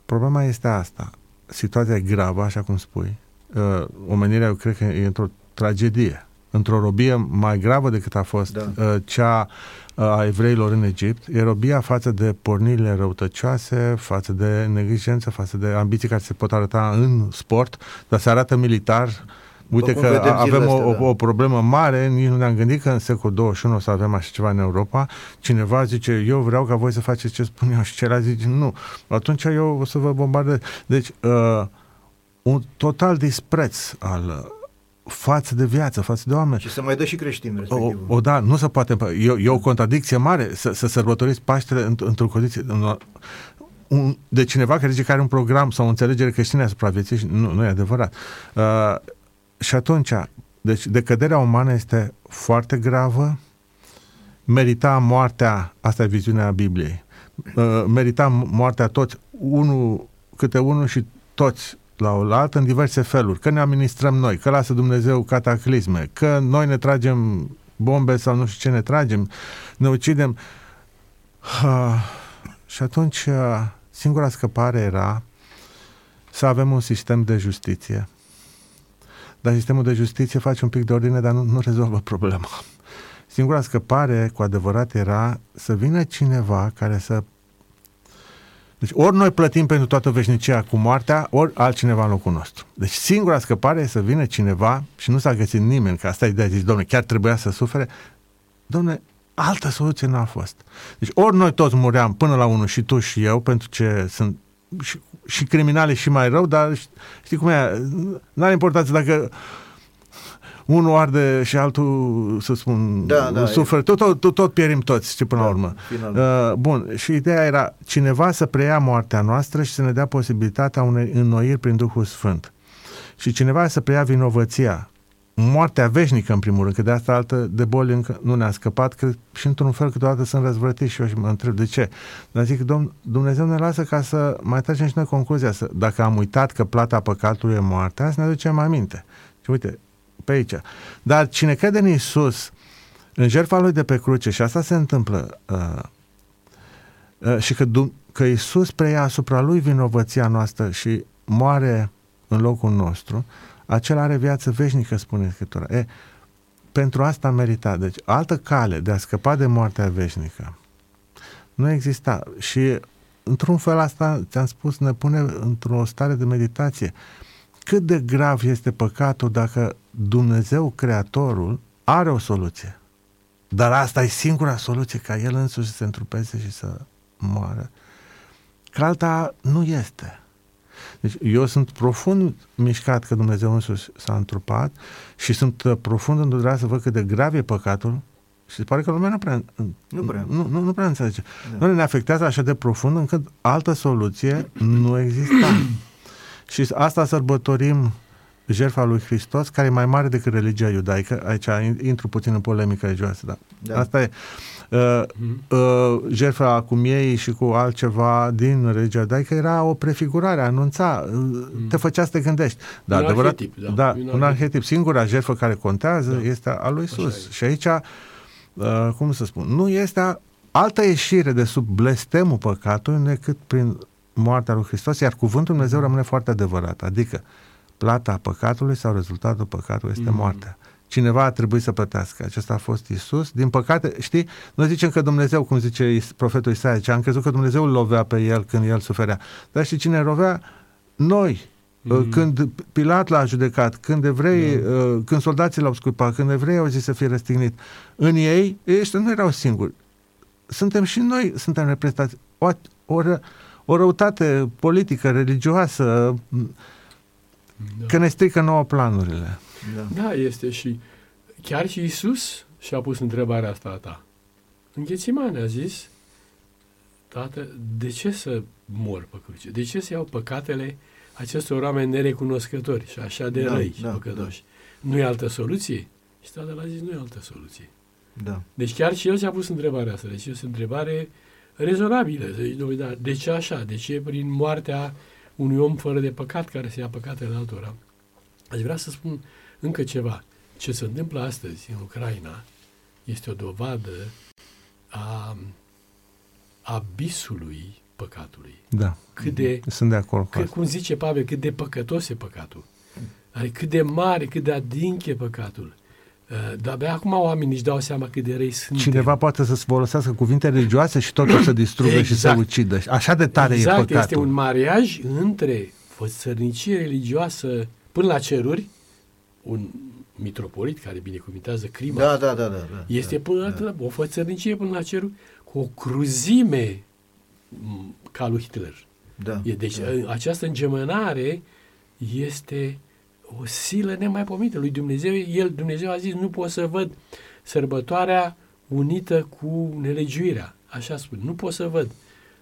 problema este asta. Situația e gravă, așa cum spui. Uh, omenirea, eu cred că e într-o tragedie, într-o robie mai gravă decât a fost Da. uh, cea uh, a evreilor în Egipt. E robia față de pornirile răutăcioase, față de neglijență, față de ambiții care se pot arăta în sport, dar se arată militar. Uite cum că vedem a- avem zilele o, astea, da. o, o problemă mare, nici nu ne-am gândit că în secolul 21 o să avem așa ceva în Europa. Cineva zice, eu vreau ca voi să faceți ce spun eu și celălalt zice, nu. Atunci eu o să vă bombardez. Deci, uh, un total dispreț al uh, față de viață, față de oameni. Și să mai dă și creștin, O, respectiv. o, da, nu se poate. E, e o contradicție mare să, să sărbătoriți Paștele înt- într-o condiție. în- Un, de cineva care zice că are un program sau o înțelegere creștină asupra vieții și nu, nu e adevărat. Uh, și atunci, deci decăderea umană este foarte gravă, merita moartea, asta e viziunea Bibliei, uh, merita moartea toți, unul câte unul și toți la oaltă în diverse feluri, că ne administrăm noi, că lasă Dumnezeu cataclisme, că noi ne tragem bombe sau nu știu ce ne tragem, ne ucidem. Uh, și atunci uh, singura scăpare era să avem un sistem de justiție. Dar sistemul de justiție face un pic de ordine, dar nu, nu rezolvă problema. Singura scăpare, cu adevărat, era să vină cineva care să... Deci ori noi plătim pentru toată veșnicia cu moartea, ori altcineva în locul nostru. Deci singura scăpare e să vină cineva și nu s-a găsit nimeni, că asta e ideea, zici, domnule, chiar trebuia să sufere. Domnule, altă soluție n-a fost. Deci ori noi toți muream până la unul și tu și eu, pentru ce sunt și, și criminale și mai rău, dar ș- știi cum e, n-are importanță dacă unul arde și altul, să spun, Da, da, suferă, tot, tot, tot, tot pierim toți, știi, până la Da, urmă. final. Uh, bun, și ideea era cineva să preia moartea noastră și să ne dea posibilitatea unei înnoiri prin Duhul Sfânt. Și cineva să preia vinovăția. Moartea veșnică, în primul rând, că de asta altă de boli încă nu ne-a scăpat, că și într-un fel câteodată sunt răzvrătiți și eu și mă întreb de ce. Dar zic, Domn, Dumnezeu ne lasă ca să mai tragem și noi concluzia, să, dacă am uitat că plata păcatului e moartea, să ne aducem aminte. Și uite, pe aici. Dar cine crede în Isus, în jertfa lui de pe cruce, și asta se întâmplă, uh, uh, și că, Dum- că Isus preia asupra lui vinovăția noastră și moare în locul nostru, acela are viață veșnică, spune Scriptura. E, pentru asta a meritat. Deci, altă cale de a scăpa de moartea veșnică nu exista. Și, într-un fel, asta, ți-am spus, ne pune într-o stare de meditație. Cât de grav este păcatul dacă Dumnezeu, Creatorul, are o soluție. Dar asta e singura soluție, ca El însuși să se întrupeze și să moară. Că alta nu este. Deci eu sunt profund mișcat că Dumnezeu însuși s-a întrupat și sunt uh, profund îndurat să văd cât de grav e păcatul și se pare că lumea nu prea, Nu prea. nu, nu, nu prea înțelege. Da. Noi ne afectează așa de profund încât altă soluție nu exista. și asta sărbătorim jertfa lui Hristos, care e mai mare decât religia iudaică. Aici intru puțin în polemică religioasă, dar Da. asta e. Uh, uh, jertfa cu miei și cu altceva din religia iudaică era o prefigurare, anunța, uh, te făcea să te gândești. Dar Un adevărat, arhetip, da. da, Un un arhetip. arhetip. Singura jertfă care contează Da. este a lui Așa Isus. e. Și aici, uh, cum să spun, nu este a- altă ieșire de sub blestemul păcatului decât prin moartea lui Hristos, iar cuvântul Dumnezeu rămâne foarte adevărat. Adică, plata păcatului sau rezultatul păcatului este Mm. moartea. Cineva a trebuit să plătească. Acesta a fost Isus. Din păcate, știi, noi zicem că Dumnezeu, cum zice Is- profetul Isaia, zice, am crezut că Dumnezeu îl lovea pe el când el suferea. Dar știi cine lovea? Noi. Mhm. Când Pilat l-a judecat, când evrei, Da. uh, când soldații l-au scuipat, când evreii au zis să fie răstignit, în ei, ăștia nu erau singuri. Suntem și noi, suntem reprezentați. O, o, ră- o răutate politică, religioasă, Da. că ne strică nouă planurile. Da. Da, este și chiar și Isus și-a pus întrebarea asta a ta. În Ghețimane a zis, Tată, de ce să mor pe cruce? De ce să iau păcatele acestor oameni nerecunoscători și așa de Da, răi și da, păcătoși? Nu e altă soluție? Și tatăl a zis, nu e altă soluție. Da. Deci chiar și el și-a pus întrebarea asta. Deci este o întrebare rezonabilă. Să zici, "Dom'le, da, de ce așa? De ce prin moartea unui om fără de păcat care se ia păcatele altora. Aș vrea să spun încă ceva. Ce se întâmplă astăzi în Ucraina este o dovadă a abisului păcatului. Da. Cât de, Sunt de acord cu cât, asta. cum zice Pavel, cât de păcătos e păcatul. Adică cât de mare, cât de adânc e păcatul. Uh, Dar abia acum oamenii își dau seama cât de răi sunt. Cineva poate să folosească cuvinte religioase și totul să distrugă și să Exact. ucidă. Așa de tare exact, e păcatul. este un mariaj între fățărnicie religioasă până la ceruri, un mitropolit care binecuvintează crima, Da, da, da, da. da este da, până la, o fățărnicie până la ceruri cu o cruzime m, ca lui Hitler. da, E, deci da. această îngemânare este o silă nemaipomenită lui Dumnezeu. El, Dumnezeu a zis, nu pot să văd sărbătoarea unită cu nelegiuirea. Așa spune, nu pot să văd.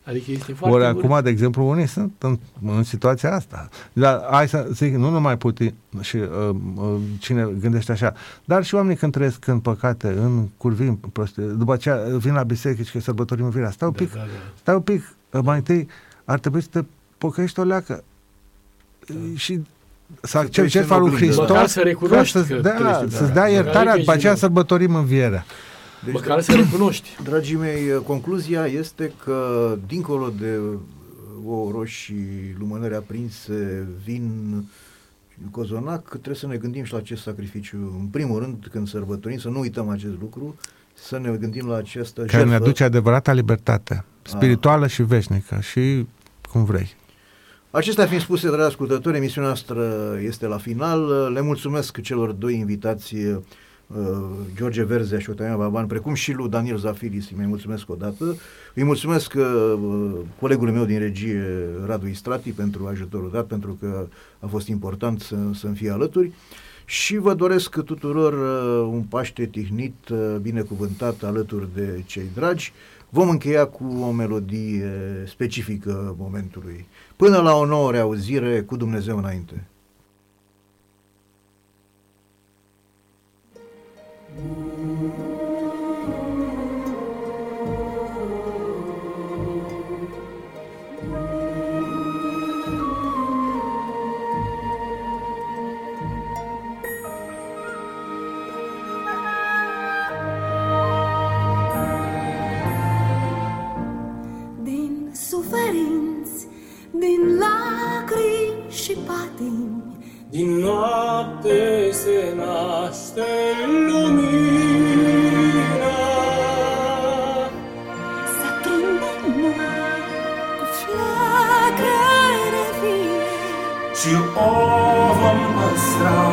Adică este foarte... Ori urât. acum, de exemplu, unii sunt în, în situația asta. Dar hai să zic, nu numai Putin și uh, uh, cine gândește așa, dar și oamenii când trăiesc în păcate, în curvii, în prostie, după aceea vin la biserică și că sărbătorim învierea. Stai un Da, pic, da, da. stai un pic, uh, mai întâi ar trebui să te pocăiești o leacă și să accepti treci în jertfa lui oglindă. Hristos, Măcar să recunoști ca să-ți că dea, treci, da. să-ți dea Măcar iertarea, că după aceea ești- sărbătorim învierea. Deci, Măcar să recunoști. Dragii mei, concluzia este că, dincolo de o roșii lumânări aprinse, vin cozonac, trebuie să ne gândim și la acest sacrificiu. În primul rând, când sărbătorim, să nu uităm acest lucru, să ne gândim la această Care ne jertfă. aduce adevărata libertate, spirituală și veșnică și cum vrei. Acestea fiind spuse, dragi ascultători, emisiunea noastră este la final. Le mulțumesc celor doi invitați, uh, George Verzea și Otania Baban, precum și lui Daniel Zafiris, îi mai mulțumesc o dată. Îi mulțumesc uh, colegului meu din regie, Radu Istrati, pentru ajutorul dat, pentru că a fost important să, să-mi fie alături. Și vă doresc tuturor uh, un Paște tihnit, uh, binecuvântat alături de cei dragi. Vom încheia cu o melodie specifică momentului. Până la o nouă reauzire cu Dumnezeu înainte. Din Din noapte se naște lumina. să prindem noi cu flacăre vie. Și o vom păstra